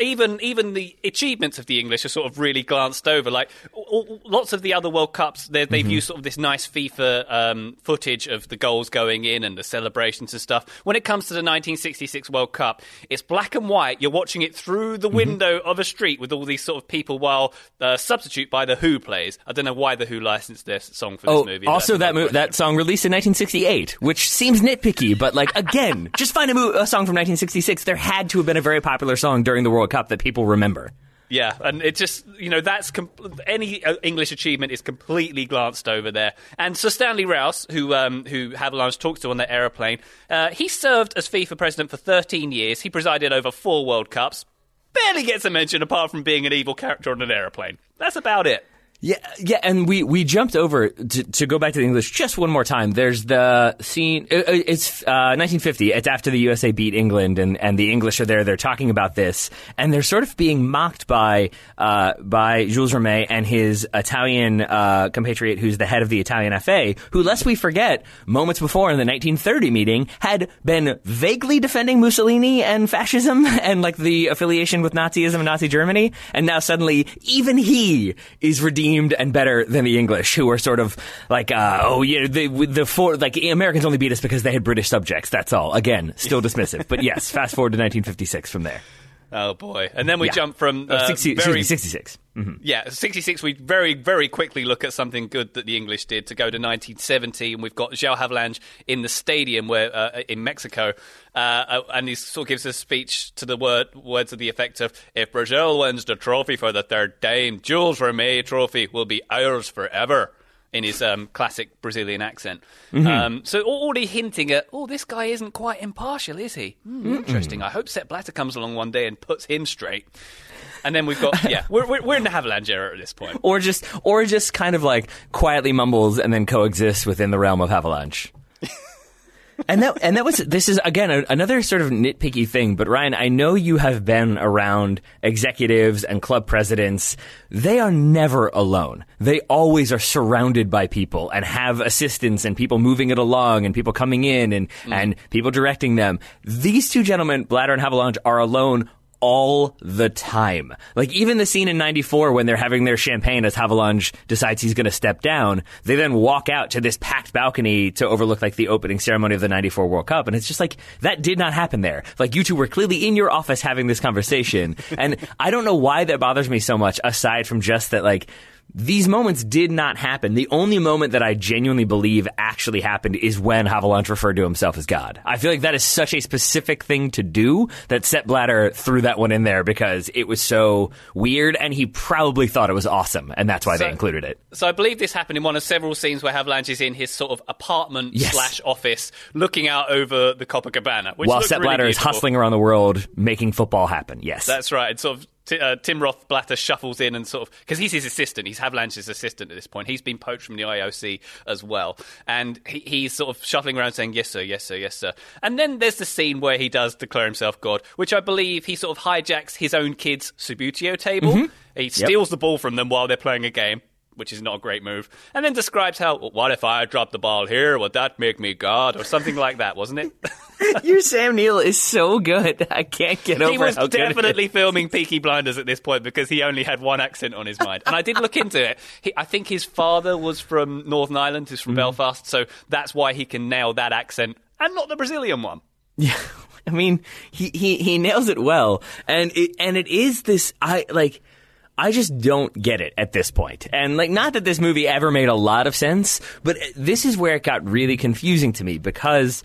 even even the achievements of the English are sort of really glanced over. Like all- lots of the other World Cups, they- they've used sort of this nice FIFA um, footage of the goals going in and the celebrations and stuff. When it comes to the 1966 World Cup, it's black and white. You're watching it through the window of a street with all these sort of people, while uh, substitute by the Who plays. I don't know why the Who licensed this song for this Oh, movie. also that mo- that song released in 1968, which seems nitpicky, but like again, just find a, mo- a song from 1966. There had to have been a very popular song during the World Cup that people remember. Yeah, and it just you know that's com- any uh, English achievement is completely glanced over there. And Sir Stanley Rouse, who um, who Havelange talks to on that aeroplane, uh, he served as FIFA president for 13 years. He presided over four World Cups. Barely gets a mention apart from being an evil character on an aeroplane. That's about it. Yeah, yeah, and we, we jumped over to, to go back to the English just one more time. There's the scene. uh, uh, It's uh, 1950. It's after the USA beat England, and, and the English are there. They're talking about this, and they're sort of being mocked by uh, by Jules Rimet and his Italian uh, compatriot, who's the head of the Italian FA, who, lest we forget, moments before in the 1930 meeting, had been vaguely defending Mussolini and fascism and like the affiliation with Nazism and Nazi Germany, and now suddenly even he is redeemed and better than the English, who are sort of like, uh, oh yeah, the the four like Americans only beat us because they had British subjects. That's all. Again, still dismissive, but yes. Fast forward to 1956 from there. Oh boy! And then we Yeah. jump from Uh, uh, 60, excuse very me, 66. Yeah, 66, we very, very quickly look at something good that the English did to go to 1970, and we've got João Havelange in the stadium where uh, in Mexico, uh, uh, and he sort of gives a speech to the word, words of the effect of, if Brazil wins the trophy for the third time, Jules Rimet trophy will be ours forever. In his um, classic Brazilian accent. Um, so already hinting at, oh, this guy isn't quite impartial, is he? Hmm, Interesting. I hope Sepp Blatter comes along one day and puts him straight. And then we've got, yeah, we're, we're, we're in the Havelange era at this point. Or just, or just kind of like quietly mumbles and then coexists within the realm of Avalanche. and that, and that was, this is again a, another sort of nitpicky thing. But Ryan, I know you have been around executives and club presidents. They are never alone. They always are surrounded by people and have assistants and people moving it along and people coming in and, mm. and people directing them. These two gentlemen, Blatter and Havelange, are alone all the time. Like even the scene in 94 when they're having their champagne as Havelange decides he's going to step down, they then walk out to this packed balcony to overlook like the opening ceremony of the 94 World Cup. And it's just like, that did not happen there. Like you two were clearly in your office having this conversation. and I don't know why that bothers me so much aside from just that like, these moments did not happen. The only moment that I genuinely believe actually happened is when Havelange referred to himself as God. I feel like that is such a specific thing to do that Sepp Blatter threw that one in there because it was so weird and he probably thought it was awesome and that's why So- they included it. So I believe this happened in one of several scenes where Havelange is in his sort of apartment Yes. slash office looking out over the Copacabana. Which While looked Sepp really Blatter is hustling around the world making football happen. Yes. That's right. And sort of t- uh, Tim Roth Blatter shuffles in and sort of because he's his assistant. He's Havelange's assistant at this point. He's been poached from the IOC as well, and he, he's sort of shuffling around saying yes sir, yes sir, yes sir. And then there's the scene where he does declare himself God, which I believe he sort of hijacks his own kids' Subbuteo table. Mm-hmm. He steals the ball from them while they're playing a game. Which is not a great move. And then describes how, "Well, what if I drop the ball here? Would that make me God? Or something like that, wasn't it? Your Sam Neill is so good. I can't get over he was how good it is. definitely filming Peaky Blinders at this point because he only had one accent on his mind. And I did look into it. He, I think his father was from Northern Ireland, he's from Mm. Belfast, so that's why he can nail that accent and not the Brazilian one. Yeah. I mean, he, he, he nails it well. And it, and it is this, I, like, I just don't get it at this point. And like, not that this movie ever made a lot of sense, but this is where it got really confusing to me because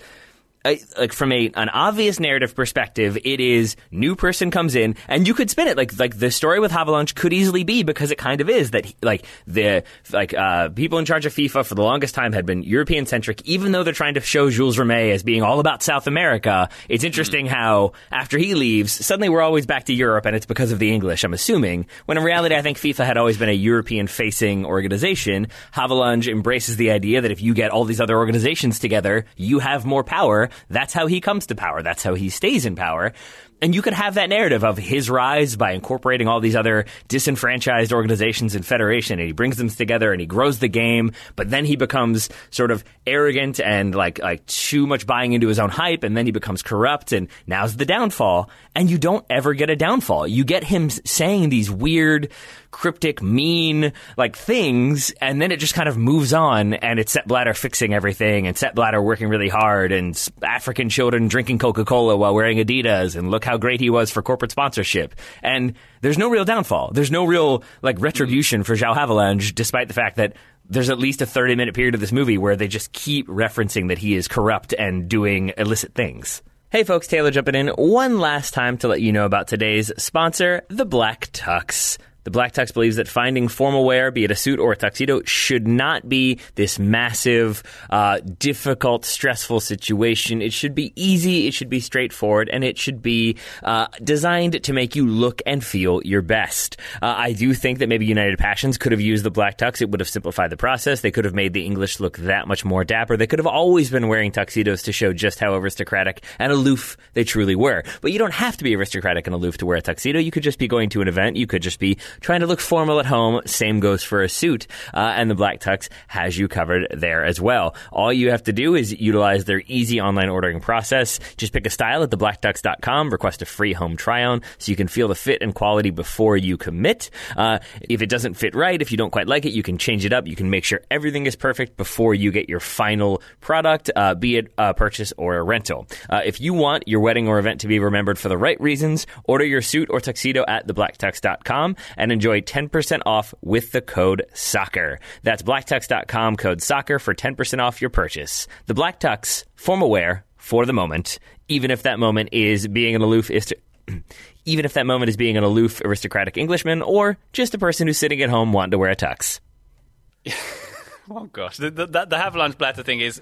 I, like from a an obvious narrative perspective, it is new person comes in, and you could spin it like like the story with Havelange could easily be because it kind of is that like the like uh, people in charge of FIFA for the longest time had been European centric, even though they're trying to show Jules Rimet as being all about South America. It's interesting mm how after he leaves, suddenly we're always back to Europe, and it's because of the English. I'm assuming when in reality, I think FIFA had always been a European facing organization. Havelange embraces the idea that if you get all these other organizations together, you have more power that's how he comes to power. That's how he stays in power. And you could have that narrative of his rise by incorporating all these other disenfranchised organizations and federation, and he brings them together and he grows the game. But then he becomes sort of arrogant and like like too much buying into his own hype, and then he becomes corrupt. And now's the downfall. And you don't ever get a downfall. You get him saying these weird cryptic, mean, like things, and then it just kind of moves on, and it's Sepp Blatter fixing everything, and Sepp Blatter working really hard, and African children drinking Coca Cola while wearing Adidas, and look how great he was for corporate sponsorship. And there's no real downfall. There's no real like retribution for João Havelange, despite the fact that there's at least a 30 minute period of this movie where they just keep referencing that he is corrupt and doing illicit things. Hey folks, Taylor jumping in one last time to let you know about today's sponsor, The Black Tux. The Black Tux believes that finding formal wear, be it a suit or a tuxedo, should not be this massive, uh, difficult, stressful situation. It should be easy, it should be straightforward, and it should be uh, designed to make you look and feel your best. Uh, I do think that maybe United Passions could have used the Black Tux. It would have simplified the process. They could have made the English look that much more dapper. They could have always been wearing tuxedos to show just how aristocratic and aloof they truly were. But you don't have to be aristocratic and aloof to wear a tuxedo. You could just be going to an event. You could just be trying to look formal at home. Same goes for a suit. Uh, and the Black Tux has you covered there as well. All you have to do is utilize their easy online ordering process. Just pick a style at theblacktux.com, request a free home try on so you can feel the fit and quality before you commit. Uh, if it doesn't fit right, if you don't quite like it, you can change it up. You can make sure everything is perfect before you get your final product, uh, be it a purchase or a rental. Uh, if you want your wedding or event to be remembered for the right reasons, order your suit or tuxedo at theblacktux.com and enjoy 10% off with the code SOCCER. That's blacktux.com code SOCCER for 10% off your purchase. The Black Tux, formal wear for the moment, even if that moment is being an aloof even if that moment is being an aloof aristocratic Englishman or just a person who's sitting at home wanting to wear a tux. Oh gosh, the the, the Havelange Blatter thing is,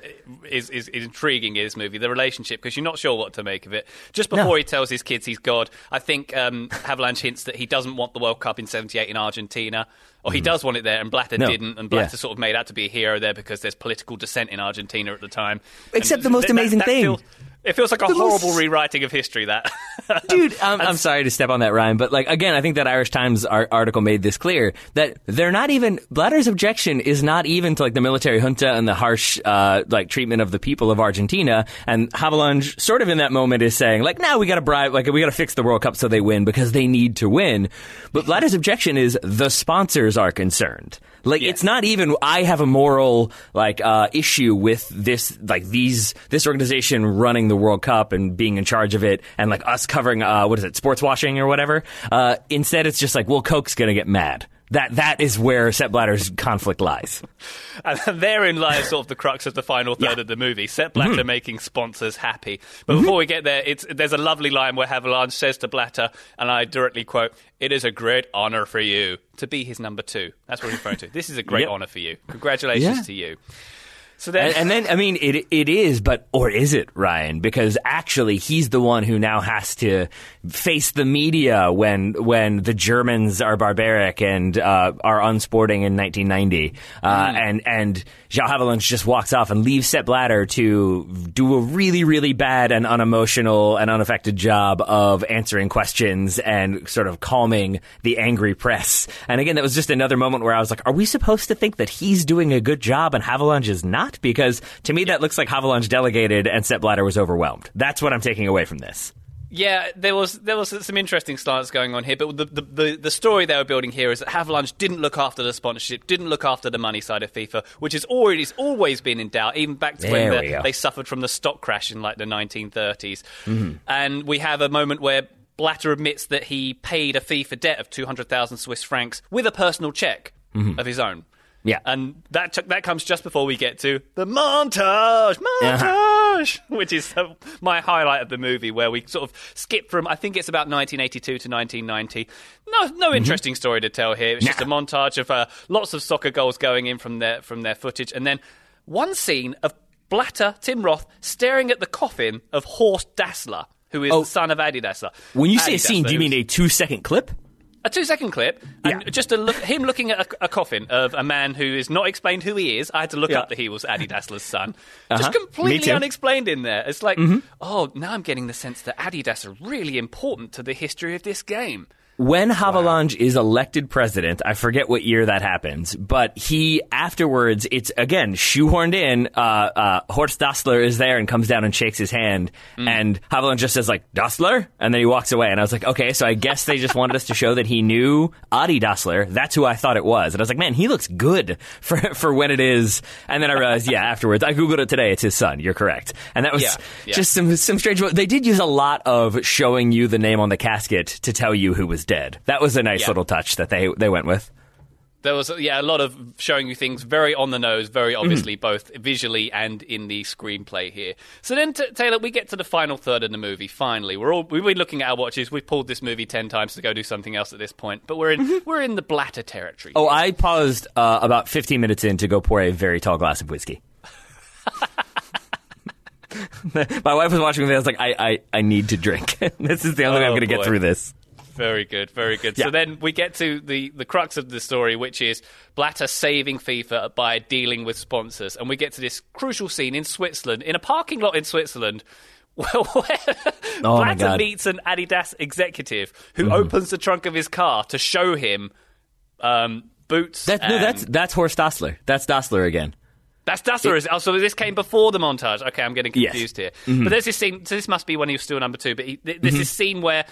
is is is intriguing in this movie. The relationship because you're not sure what to make of it. Just before no. he tells his kids he's God, I think um, Havelange hints that he doesn't want the World Cup in '78 in Argentina, or he mm. does want it there, and Blatter no. didn't, and Blatter yeah. sort of made out to be a hero there because there's political dissent in Argentina at the time. Except and the most th- amazing that, that thing. Feels, it feels like a the horrible most... rewriting of history. That dude, I'm, I'm, sorry to step on that rhyme, but like again, I think that Irish Times article made this clear that they're not even Blatter's objection is not even to like the military junta and the harsh uh, like treatment of the people of Argentina. And Havelange, sort of in that moment, is saying like, "Now we got to bribe, like we got to fix the World Cup so they win because they need to win." But Blatter's objection is the sponsors are concerned. Like yes. it's not even I have a moral like uh, issue with this like these this organization running the World Cup and being in charge of it and like us covering uh, what is it sports washing or whatever. Uh, instead, it's just like well, Coke's gonna get mad. That that is where Sepp Blatter's conflict lies. And therein lies sort of the crux of the final third yeah. of the movie. Sepp Blatter mm-hmm. making sponsors happy. But mm-hmm. before we get there, it's there's a lovely line where Havelange says to Blatter, and I directly quote, "It is a great honor for you to be his number two. That's what he's referring to. This is a great yep. honor for you. Congratulations yeah. to you. So then, and, and, then I mean, it it is, but or is it Ryan? Because actually, he's the one who now has to face the media when when the Germans are barbaric and uh, are unsporting in 1990, uh, mm. and and João Havelange just walks off and leaves Sepp Blatter to do a really really bad and unemotional and unaffected job of answering questions and sort of calming the angry press. And again, that was just another moment where I was like, are we supposed to think that he's doing a good job and Havelange is not? Because to me, that looks like Havelange delegated and Sepp Blatter was overwhelmed. That's what I'm taking away from this. Yeah, there was there was some interesting slants going on here, but the, the, the, story they were building here is that Havelange didn't look after the sponsorship, didn't look after the money side of FIFA, which has already always been in doubt, even back to There when the, they suffered from the stock crash in like the 1930s. Mm-hmm. And we have a moment where Blatter admits that he paid a FIFA debt of 200,000 Swiss francs with a personal check Mm-hmm. of his own. Yeah. And that t- that comes just before we get to the montage, montage, which is uh, my highlight of the movie, where we sort of skip from I think it's about 1982 to 1990. No, no interesting story to tell here. It's just a montage of uh, lots of soccer goals going in from their from their footage, and then one scene of Blatter Tim Roth staring at the coffin of Horst Dassler, who is Oh. the son of Adi Dassler. When you say Adi scene, do you mean a two second clip? A two second clip and Yeah. just a look, him looking at a, a coffin of a man who is not explained who he is. I had to look Yeah. up that he was Adi Dassler's son. Uh-huh. Just completely unexplained in there. It's like, oh, now I'm getting the sense that Adi Dassler really important to the history of this game. When Havelange is elected president, I forget what year that happens, but he afterwards, it's again shoehorned in. Uh, uh, Horst Dassler is there and comes down and shakes his hand, and Havelange just says like Dassler, and then he walks away. And I was like, okay, so I guess they just wanted us to show that he knew Adi Dassler. That's who I thought it was, and I was like, man, he looks good for for when it is. And then I realized, yeah, afterwards, I googled it today. It's his son. You're correct, and that was Yeah, yeah. just some some strange. They did use a lot of showing you the name on the casket to tell you who was dead. That was a nice Yeah. little touch that they they went with. There was, yeah, a lot of showing you things very on the nose, very Mm-hmm. obviously, both visually and in the screenplay here. So then, t- Taylor, we get to the final third of the movie. Finally, we're all we've been looking at our watches. We've pulled this movie ten times to go do something else at this point, but we're in we're in the Blatter territory. Mm-hmm. Oh, I paused uh, about 15 minutes in to go pour a very tall glass of whiskey. My wife was watching me. I was like, I, I, I need to drink. this is the only way I'm Oh, going to get through this. Very good, very good. Yeah. So then we get to the, the crux of the story, which is Blatter saving FIFA by dealing with sponsors. And we get to this crucial scene in Switzerland, in a parking lot in Switzerland, where, Oh, Blatter Mm-hmm. meets an Adidas executive who opens the trunk of his car to show him um, boots. That, no, that's that's Horst Dassler. That's Dassler again. that's Dassler. is- Oh, so this came before the montage. Okay, I'm getting Yes. confused here. But there's this scene. So this must be when he was still number two. But he, th- there's this scene where.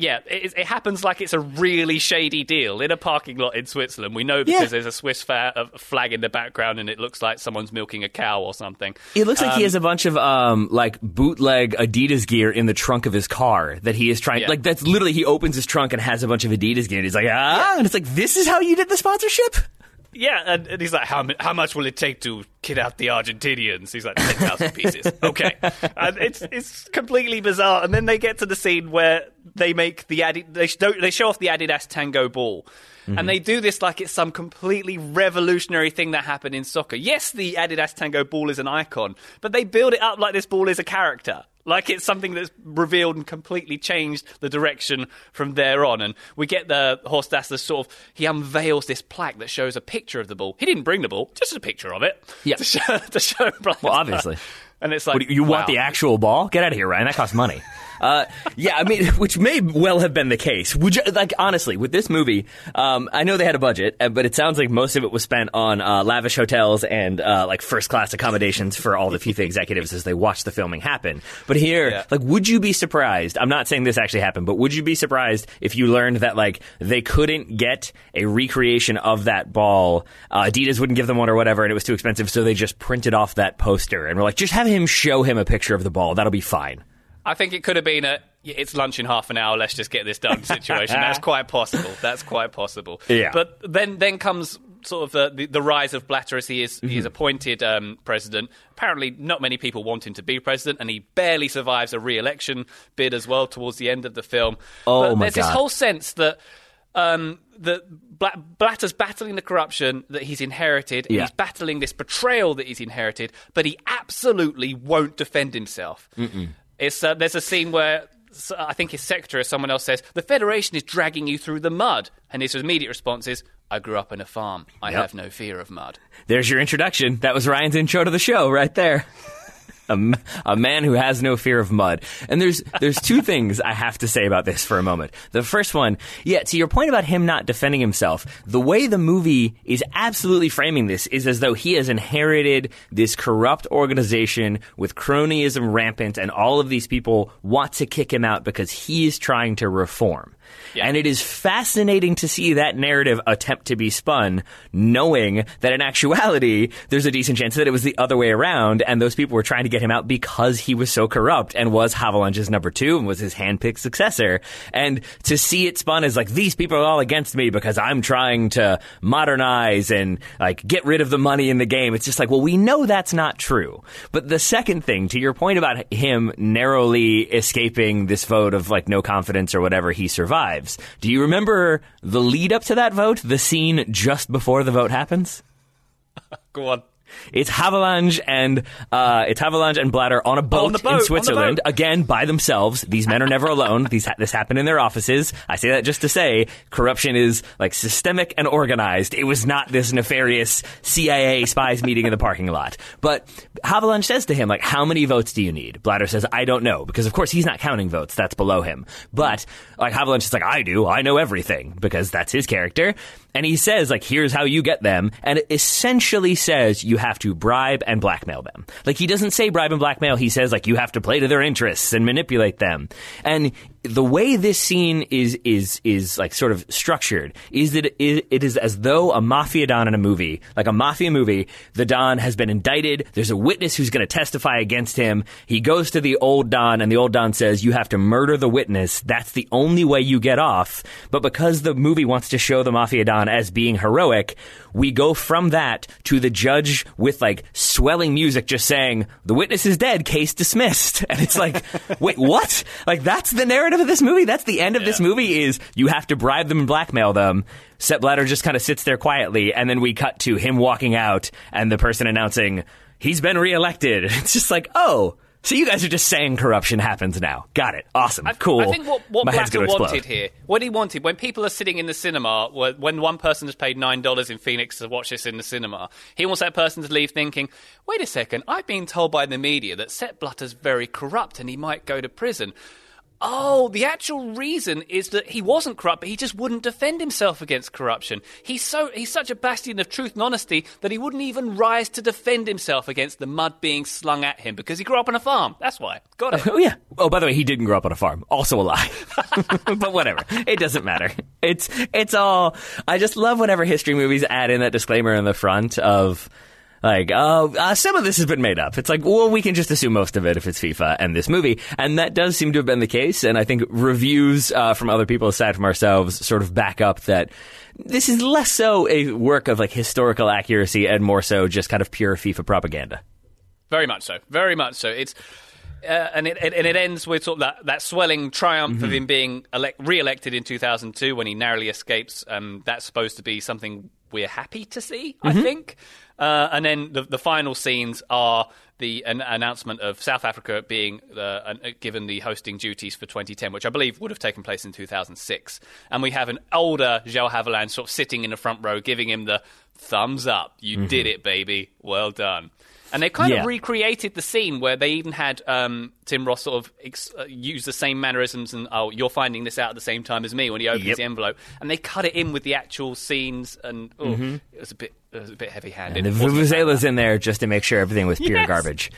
Yeah, it, it happens like it's a really shady deal in a parking lot in Switzerland. We know because Yeah. there's a Swiss fa- a flag in the background and it looks like someone's milking a cow or something. It looks like he has a bunch of um like bootleg Adidas gear in the trunk of his car that he is trying Yeah. like that's literally he opens his trunk and has a bunch of Adidas gear and he's like ah and it's like this is how you did the sponsorship. Yeah, and, and he's like, how, how much will it take to kid out the Argentinians? He's like, 10,000 pieces. okay. And it's, it's completely bizarre. And then they get to the scene where they make the Adi- they, sh- they show off the Adidas Tango ball. And mm-hmm. they do this like it's some completely revolutionary thing that happened in soccer. Yes, the Adidas Tango ball is an icon, but they build it up like this ball is a character. Like it's something that's revealed and completely changed the direction from there on. And we get the Horst Dassler sort of, he unveils this plaque that shows a picture of the ball. He didn't bring the ball, just a picture of it. Yeah. To show, to show Well, obviously. And it's like, you want wow. the actual ball? Get out of here, Ryan. That costs money. Uh, yeah, I mean, which may well have been the case. Would you, like honestly, with this movie, um, I know they had a budget, uh, but it sounds like most of it was spent on uh, lavish hotels and uh, like first class accommodations for all the FIFA executives as they watched the filming happen. But here, Yeah. like, would you be surprised? I'm not saying this actually happened, but would you be surprised if you learned that like they couldn't get a recreation of that ball? Uh, Adidas wouldn't give them one or whatever, and it was too expensive, so they just printed off that poster and were like, just have him show him a picture of the ball. That'll be fine. I think it could have been a it's lunch in half an hour. Let's just get this done situation. That's quite possible. That's quite possible. Yeah. But then then comes sort of the, the, the rise of Blatter as he is he Mm-hmm. is appointed um, president. Apparently, not many people want him to be president, and he barely survives a re-election bid as well towards the end of the film. Oh, but my there's this whole sense that. Um, that Blatter's battling the corruption that he's inherited. Yeah. He's battling this betrayal that he's inherited, but he absolutely won't defend himself. It's uh, there's a scene where I think his secretary or someone else says the Federation is dragging you through the mud, and his immediate response is, "I grew up in a farm. I Yep. have no fear of mud." There's your introduction. That was Ryan's intro to the show right there. a, a, man who has no fear of mud. And there's there's two things I have to say about this for a moment. The first one, yeah, to your point about him not defending himself, the way the movie is absolutely framing this is as though he has inherited this corrupt organization with cronyism rampant, and all of these people want to kick him out because he is trying to reform. Yeah. And it is fascinating to see that narrative attempt to be spun, knowing that in actuality, there's a decent chance that it was the other way around, and those people were trying to get him out because he was so corrupt and was Havelange's number two and was his handpicked successor. And to see it spun as like, these people are all against me because I'm trying to modernize and like get rid of the money in the game, it's just like, well, we know that's not true. But the second thing, to your point about him narrowly escaping this vote of like no confidence or whatever he survived, Do you remember the lead up to that vote? The scene just before the vote happens? Go on. It's Havelange and uh, it's Havelange and Blatter on a boat, boat in Switzerland again by themselves. These men are never alone. These ha- this happened in their offices. I say that just to say corruption is like systemic and organized. It was not this nefarious CIA spies meeting in the parking lot. But Havelange says to him like, "How many votes do you need?" Blatter says, "I don't know," because of course he's not counting votes. That's below him. But like Havelange is like, "I do. I know everything," because that's his character. And he says, like, here's how you get them. And essentially says you have to bribe and blackmail them. Like, he doesn't say bribe and blackmail. He says, like, you have to play to their interests and manipulate them. And the way this scene is is is like sort of structured is that it, it is as though a mafia don in a movie, like a mafia movie. The don has been indicted. There's a witness who's going to testify against him. He goes to the old don, and the old don says, "You have to murder the witness. That's the only way you get off." But because the movie wants to show the mafia don as being heroic, we go from that to the judge with like swelling music, just saying, "The witness is dead. Case dismissed." And it's like, wait, what? Like that's the narrative of this movie. That's the end of yeah. this movie is you have to bribe them and blackmail them. Sepp Blatter just kind of sits there quietly, and then we cut to him walking out and the person announcing he's been reelected. It's just like, oh, so you guys are just saying corruption happens now. Got it. Awesome. I, cool. I think what, what Blatter wanted here, what he wanted, when people are sitting in the cinema, when one person has paid $9 in Phoenix to watch this in the cinema, he wants that person to leave thinking, wait a second, I've been told by the media that Sepp Blatter's very corrupt and he might go to prison. Oh, the actual reason is that he wasn't corrupt, but he just wouldn't defend himself against corruption. He's so he's such a bastion of truth and honesty that he wouldn't even rise to defend himself against the mud being slung at him because he grew up on a farm. That's why. Got it. Oh yeah. Oh, by the way, he didn't grow up on a farm. Also a lie. but whatever. It doesn't matter. It's it's all. I just love whenever history movies add in that disclaimer in the front of like, oh, uh, some of this has been made up. It's like, well, we can just assume most of it if it's FIFA and this movie. And that does seem to have been the case. And I think reviews uh, from other people aside from ourselves sort of back up that this is less so a work of like historical accuracy and more so just kind of pure FIFA propaganda. Very much so. Very much so. It's. Uh, and it, it, and it ends with sort of that, that swelling triumph mm-hmm. of him being elect, re-elected in 2002 when he narrowly escapes. Um, that's supposed to be something we're happy to see, mm-hmm. I think. Uh, and then the, the final scenes are the an announcement of South Africa being uh, given the hosting duties for 2010, which I believe would have taken place in 2006. And we have an older João Havelange sort of sitting in the front row, giving him the thumbs up. You mm-hmm. did it, baby. Well done. And they kind yeah. of recreated the scene where they even had um, Tim Roth sort of ex- uh, use the same mannerisms and, oh, you're finding this out at the same time as me when he opens yep. the envelope. And they cut it in with the actual scenes, and oh, mm-hmm. it was a bit it was a bit heavy handed. And the Vuvuzelas in there just to make sure everything was pure yes. garbage.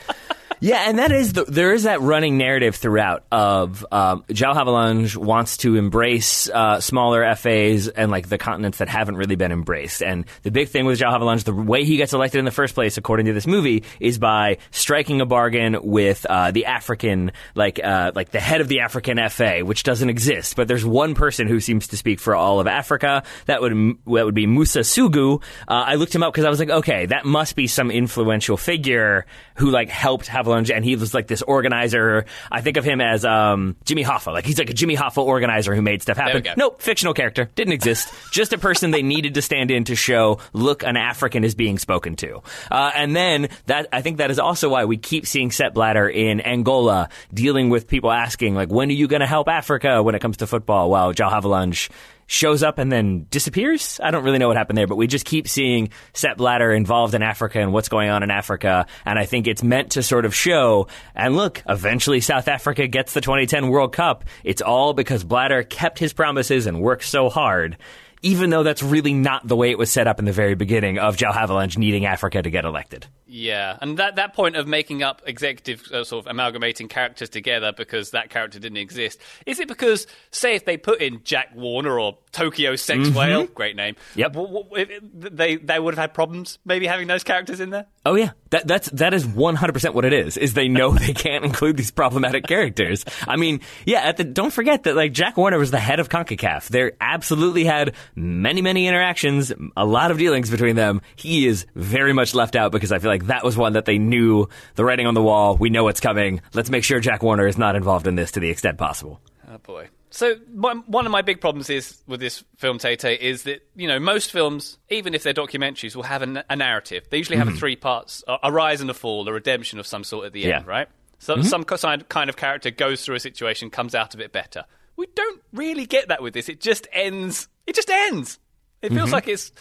Yeah, and that is the, there is that running narrative throughout of um, João Havelange wants to embrace uh, smaller FAs and like the continents that haven't really been embraced. And the big thing with João Havelange, the way he gets elected in the first place, according to this movie, is by striking a bargain with uh, the African, like uh, like the head of the African FA, which doesn't exist. But there's one person who seems to speak for all of Africa. That would that would be Musa Sugu. Uh, I looked him up because I was like, okay, that must be some influential figure who like helped And he was like this organizer. I think of him as um, Jimmy Hoffa. Like he's like a Jimmy Hoffa organizer who made stuff happen. Nope, fictional character. Didn't exist. Just a person they needed to stand in to show, look, an African is being spoken to. Uh, and then that I think that is also why we keep seeing Sepp Blatter in Angola dealing with people asking like, when are you going to help Africa when it comes to football? While João Havelange shows up and then disappears. I don't really know what happened there, but we just keep seeing Sepp Blatter involved in Africa and what's going on in Africa. And I think it's meant to sort of show, and look, eventually South Africa gets the 2010 World Cup. It's all because Blatter kept his promises and worked so hard. Even though that's really not the way it was set up in the very beginning of João Havelange needing Africa to get elected. Yeah, and that, that point of making up executive, uh, sort of amalgamating characters together because that character didn't exist, is it because, say, if they put in Jack Warner or Tokyo Sex mm-hmm. Whale, great name, yep. W- w- they, they would have had problems maybe having those characters in there? Oh, yeah. That, that's, that is 100% what it is, is they know they can't include these problematic characters. I mean, yeah, at the, don't forget that, like, Jack Warner was the head of CONCACAF. They absolutely had many, many interactions, a lot of dealings between them. He is very much left out because I feel like that was one that they knew the writing on the wall. We know what's coming. Let's make sure Jack Warner is not involved in this to the extent possible. Oh boy. So one of my big problems is with this film Tay is that you know most films, even if they're documentaries, will have a, a narrative. They usually have mm-hmm. three parts: a, a, rise and a fall, a redemption of some sort at the yeah. end, right? So mm-hmm. some kind of character goes through a situation, comes out of it better. We don't really get that with this. It just ends. It just ends. It feels mm-hmm. like it's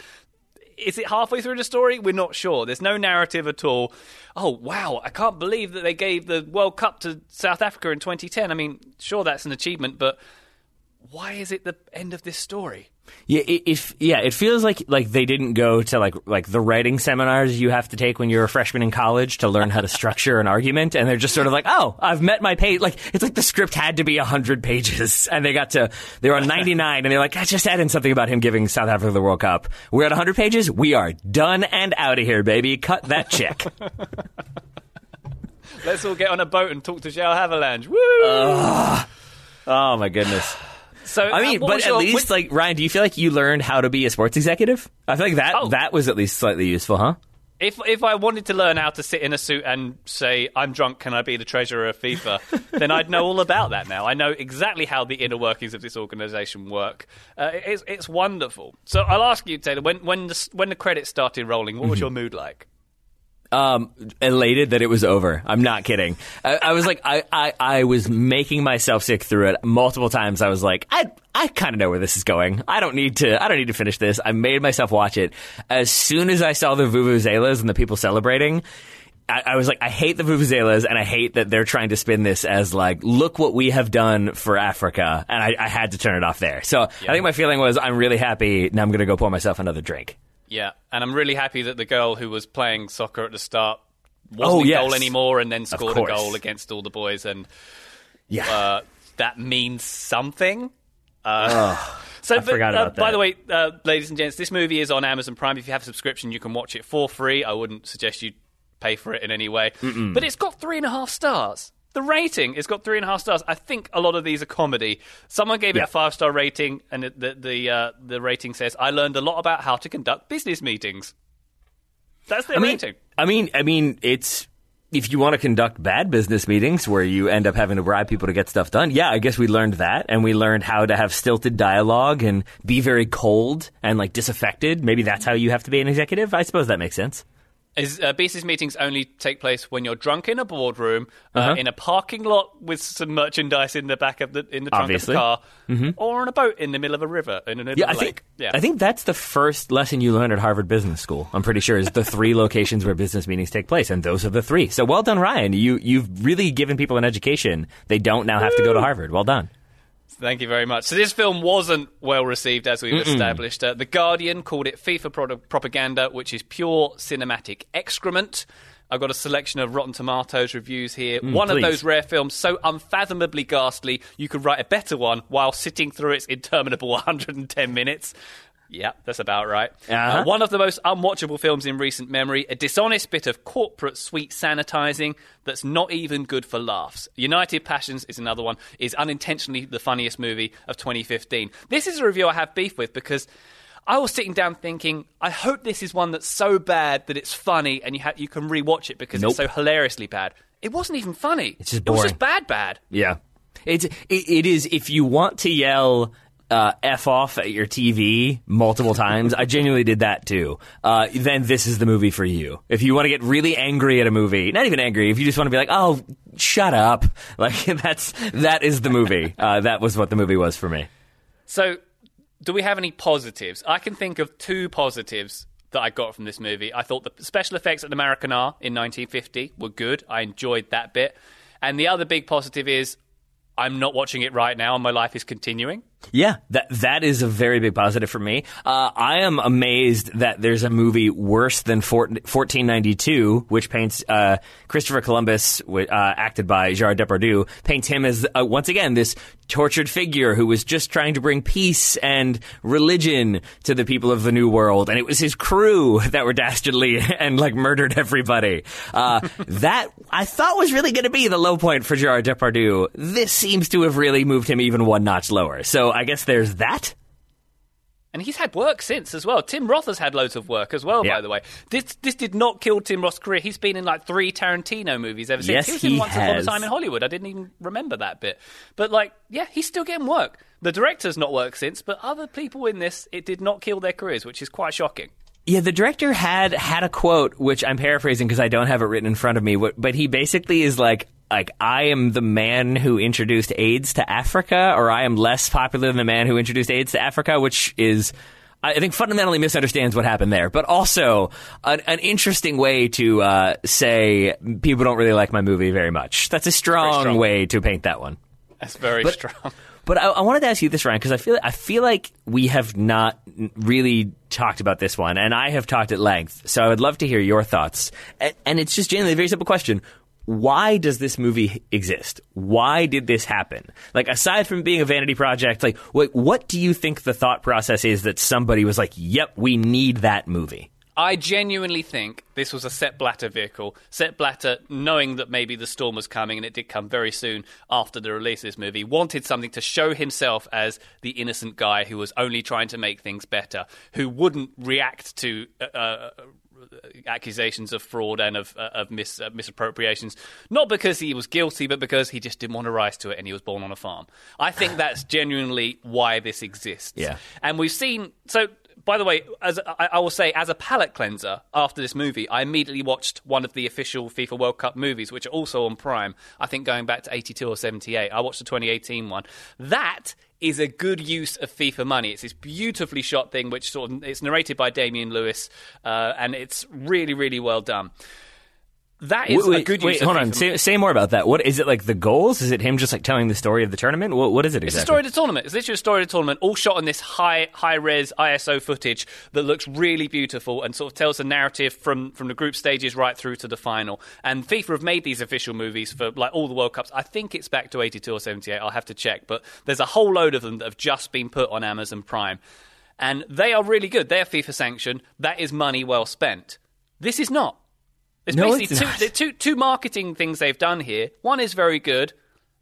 is it halfway through the story? We're not sure. There's no narrative at all. Oh, wow. I can't believe that they gave the World Cup to South Africa in 2010. I mean, sure, that's an achievement, but why is it the end of this story? Yeah, it, it, yeah, it feels like like they didn't go to like like the writing seminars you have to take when you're a freshman in college to learn how to structure an argument, and they're just sort of like, oh, I've met my page. Like it's like the script had to be hundred pages, and they got to they were on ninety nine, and they're like, I just add in something about him giving South Africa the World Cup. We're at hundred pages. We are done and out of here, baby. Cut that check. Let's all get on a boat and talk to João Havelange. Woo! Uh, oh my goodness. So I mean, uh, but at your, least like Ryan, do you feel like you learned how to be a sports executive? I feel like that oh. that was at least slightly useful, huh? If if I wanted to learn how to sit in a suit and say I'm drunk, can I be the treasurer of FIFA? then I'd know all about that now. I know exactly how the inner workings of this organisation work. Uh, it's it's wonderful. So I'll ask you, Taylor, when when the when the credits started rolling, what was mm-hmm. your mood like? Um, elated that it was over. I'm not kidding. I, I was like, I, I, I was making myself sick through it multiple times. I was like, I, I kind of know where this is going. I don't need to. I don't need to finish this. I made myself watch it. As soon as I saw the vuvuzelas and the people celebrating. I, I was like, I hate the vuvuzelas, and I hate that they're trying to spin this as like, look what we have done for Africa, and I, I had to turn it off there. So yeah. I think my feeling was, I'm really happy. Now I'm going to go pour myself another drink. Yeah, and I'm really happy that the girl who was playing soccer at the start wasn't oh, yes. goal anymore, and then scored a goal against all the boys, and yeah, uh, that means something. Uh, oh, so, I but, forgot about uh, that. By the way, uh, ladies and gents, this movie is on Amazon Prime. If you have a subscription, you can watch it for free. I wouldn't suggest you pay for it in any way, Mm-mm. but it's got three and a half stars. The rating, it's got three and a half stars. I think a lot of these are comedy. Someone gave yeah. it a five star rating, and the the the, uh, the, rating says, "I learned a lot about how to conduct business meetings." That's the I rating. Mean, I mean, I mean, it's if you want to conduct bad business meetings where you end up having to bribe people to get stuff done, yeah, I guess we learned that, and we learned how to have stilted dialogue and be very cold and like disaffected. Maybe that's how you have to be an executive. I suppose that makes sense. Is uh, business meetings only take place when you're drunk in a boardroom, uh, uh-huh. in a parking lot with some merchandise in the back of the in the trunk Obviously. of the car, mm-hmm. or on a boat in the middle of a river in yeah, I lake. Think, yeah, I think that's the first lesson you learn at Harvard Business School. I'm pretty sure is the three locations where business meetings take place, and those are the three. So well done, Ryan. You you've really given people an education. They don't now have to go to Harvard. Well done. Thank you very much. So this film wasn't well received, as we've Mm-mm. established. Uh, the Guardian called it FIFA pro- propaganda, which is pure cinematic excrement. I've got a selection of Rotten Tomatoes reviews here. Mm, one please. of those rare films so unfathomably ghastly, you could write a better one while sitting through its interminable 110 minutes. Yeah, that's about right. Uh-huh. Uh, one of the most unwatchable films in recent memory, a dishonest bit of corporate sweet sanitizing that's not even good for laughs. United Passions is another one, is unintentionally the funniest movie of 2015. This is a review I have beef with because I was sitting down thinking, I hope this is one that's so bad that it's funny and you, ha- you can rewatch it because nope. it's so hilariously bad. It wasn't even funny. It's just boring. It was just bad, bad. Yeah. It's, it, it is, if you want to yell uh, f off at your TV multiple times. I genuinely did that too. Uh, then this is the movie for you. If you want to get really angry at a movie, not even angry, if you just want to be like, oh, shut up, like that's that is the movie. Uh, that was what the movie was for me. So do we have any positives? I can think of two positives that I got from this movie. I thought the special effects at the Maracanã in 1950 were good. I enjoyed that bit. And the other big positive is I'm not watching it right now and my life is continuing. Yeah, that that is a very big positive for me. Uh, I am amazed that there's a movie worse than 1492, which paints uh, Christopher Columbus, uh, acted by Gerard Depardieu, paints him as uh, once again this tortured figure who was just trying to bring peace and religion to the people of the New World, and it was his crew that were dastardly and like murdered everybody. Uh, that I thought was really going to be the low point for Gerard Depardieu. This seems to have really moved him even one notch lower. So I guess there's that. And he's had work since as well. Tim Roth has had loads of work as well, Yeah. by the way. This this did not kill Tim Roth's career. He's been in like three Tarantino movies ever since. Yes, he was he in Once Upon a has. Time in Hollywood. I didn't even remember that bit. But like, yeah, he's still getting work. The director's not worked since, but other people in this, it did not kill their careers, which is quite shocking. Yeah, the director had had a quote which I'm paraphrasing because I don't have it written in front of me. But he basically is like, like I am the man who introduced AIDS to Africa, or I am less popular than the man who introduced AIDS to Africa, which is. I think fundamentally misunderstands what happened there, but also an, an interesting way to uh, say people don't really like my movie very much. That's a strong, strong. way to paint that one. That's very But- strong. But I, I wanted to ask you this, Ryan, because I feel I feel like we have not really talked about this one, and I have talked at length. So I would love to hear your thoughts. And, and it's just genuinely a very simple question: Why does this movie exist? Why did this happen? Like, aside from being a vanity project, like, what, what do you think the thought process is that somebody was like, "Yep, we need that movie"? I genuinely think this was a Sepp Blatter vehicle. Sepp Blatter, knowing that maybe the storm was coming, and it did come very soon after the release of this movie, wanted something to show himself as the innocent guy who was only trying to make things better, who wouldn't react to. Uh, uh, accusations of fraud and of, uh, of mis, uh, misappropriations, not because he was guilty, but because he just didn't want to rise to it and he was born on a farm. I think that's genuinely why this exists. Yeah. And we've seen. So, by the way, as I, I will say, as a palate cleanser after this movie, I immediately watched one of the official FIFA World Cup movies, which are also on Prime. I think going back to 82 or 78. I watched the 2018 one. That is a good use of FIFA money. It's this beautifully shot thing, which sort of it's narrated by Damian Lewis, uh, and it's really, really well done. That is wait, a good wait, hold on. Say, say more about that. What is it like? The goals? Is it him just like telling the story of the tournament? What, what is it It's exactly? a story of the tournament. It's literally a story of the tournament, all shot on this high high res ISO footage that looks really beautiful and sort of tells the narrative from from the group stages right through to the final. And FIFA have made these official movies for like all the World Cups. I think it's back to 82 or 78. I'll have to check, but there's a whole load of them that have just been put on Amazon Prime. And they are really good. They are FIFA sanctioned. That is money well spent. This is not. It's No, basically it's two, the two two marketing things they've done here. One is very good,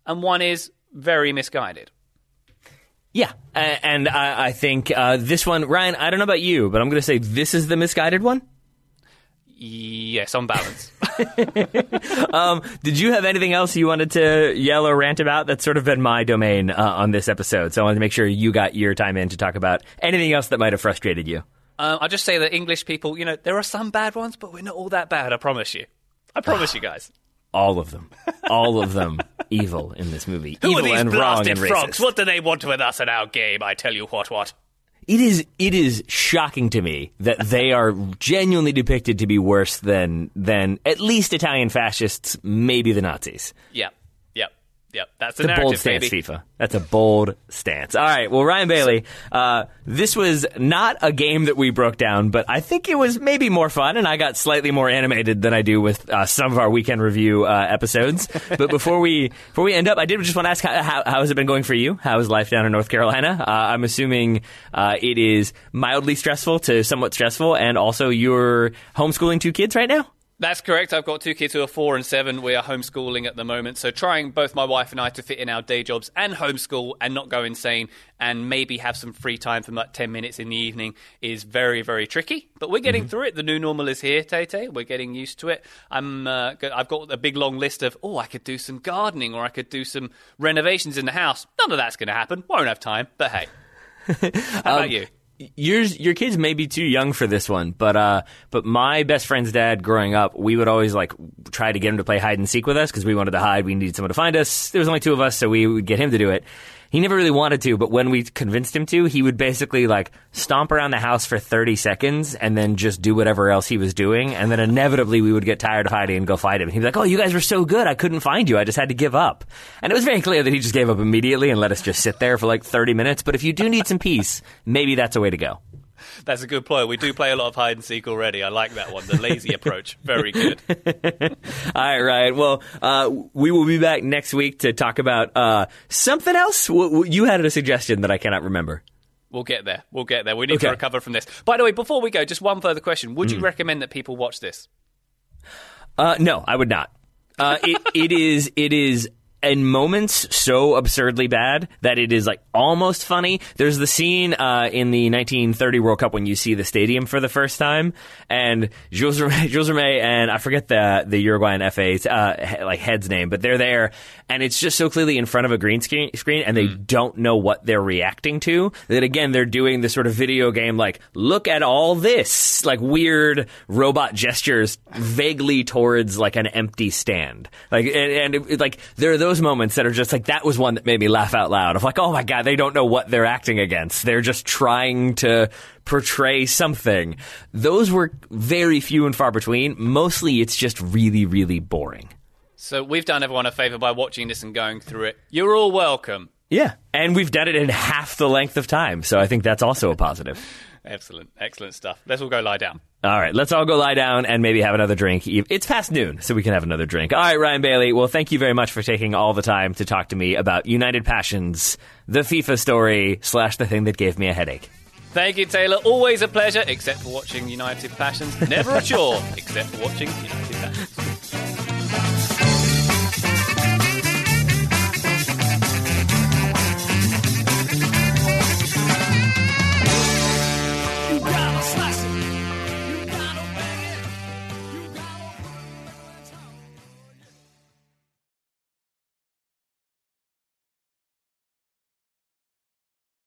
and one is very misguided. Yeah, a- and I, I think uh, this one, Ryan. I don't know about you, but I'm going to say this is the misguided one. Yes, on balance. Did you have anything else you wanted to yell or rant about? That's sort of been my domain uh, on this episode, so I wanted to make sure you got your time in to talk about anything else that might have frustrated you. Um, I'll just say that English people, you know, there are some bad ones, but we're not all that bad. I promise you. I promise you guys. All of them, all of them, evil in this movie, Who evil are these and wrong blasted and frogs? racist. What do they want with us in our game? I tell you what, what. It is it is shocking to me that they are genuinely depicted to be worse than than at least Italian fascists, maybe the Nazis. Yep, yep. That's the a bold stance, baby. FIFA. That's a bold stance. All right. Well, Ryan Bailey, uh, this was not a game that we broke down, but I think it was maybe more fun, and I got slightly more animated than I do with uh, some of our weekend review uh, episodes. but before we before we end up, I did just want to ask how, how, how has it been going for you? How is life down in North Carolina? Uh, I'm assuming uh, it is mildly stressful to somewhat stressful, and also you're homeschooling two kids right now. That's correct. I've got two kids who are four and seven. We are homeschooling at the moment. So trying both my wife and I to fit in our day jobs and homeschool and not go insane and maybe have some free time for like 10 minutes in the evening is very, very tricky. But we're getting through it. The new normal is here, Tate. We're getting used to it. I'm, uh, I've got a big long list of, oh, I could do some gardening or I could do some renovations in the house. None of that's going to happen. Won't have time. But hey. How about you? Yours your kids may be too young for this one, but uh, but my best friend's dad growing up, we would always like try to get him to play hide and seek with us because we wanted to hide. We needed someone to find us. There was only two of us, so we would get him to do it. He never really wanted to, but when we convinced him to, he would basically like stomp around the house for 30 seconds and then just do whatever else he was doing. And then inevitably we would get tired of hiding and go fight him. He'd be like, Oh, you guys were so good. I couldn't find you. I just had to give up. And it was very clear that he just gave up immediately and let us just sit there for like 30 minutes. But if you do need some peace, maybe that's a way to go. That's a good ploy. We do play a lot of hide and seek already. I like that one. The lazy approach. Very good. All right, Ryan. Well, uh, we will be back next week to talk about uh, something else. W- you had a suggestion that I cannot remember. We'll get there. We'll get there. We need Okay. to recover from this. By the way, before we go, just one further question. Would you recommend that people watch this? Uh, no, I would not. Uh, it, it is it is in moments so absurdly bad that it is like almost funny. There's the scene uh, in the 1930 World Cup when you see the stadium for the first time, and Jules Rimet, Jules Rimet and I forget the the Uruguayan FA's uh, like head's name, but they're there, and it's just so clearly in front of a green screen, screen and they mm. don't know what they're reacting to. That again, they're doing this sort of video game like, look at all this, like weird robot gestures vaguely towards like an empty stand. Like, and, and it, like there are those moments that are just like that was one that made me laugh out loud. Of like, oh my god, they don't know what they're acting against. They're just trying to portray something. Those were very few and far between. Mostly, it's just really, really boring. So we've done everyone a favour by watching this and going through it. You're all welcome. Yeah, and we've done it in half the length of time, so I think that's also a positive. Excellent, excellent stuff. Let's all go lie down. All right, let's all go lie down and maybe have another drink. It's past noon, so we can have another drink. All right, Ryan Bailey. Well, thank you very much for taking all the time to talk to me about United Passions, the FIFA story slash the thing that gave me a headache. Thank you, Taylor. Always a pleasure, except for watching United Passions. Never a chore, except for watching United Passions.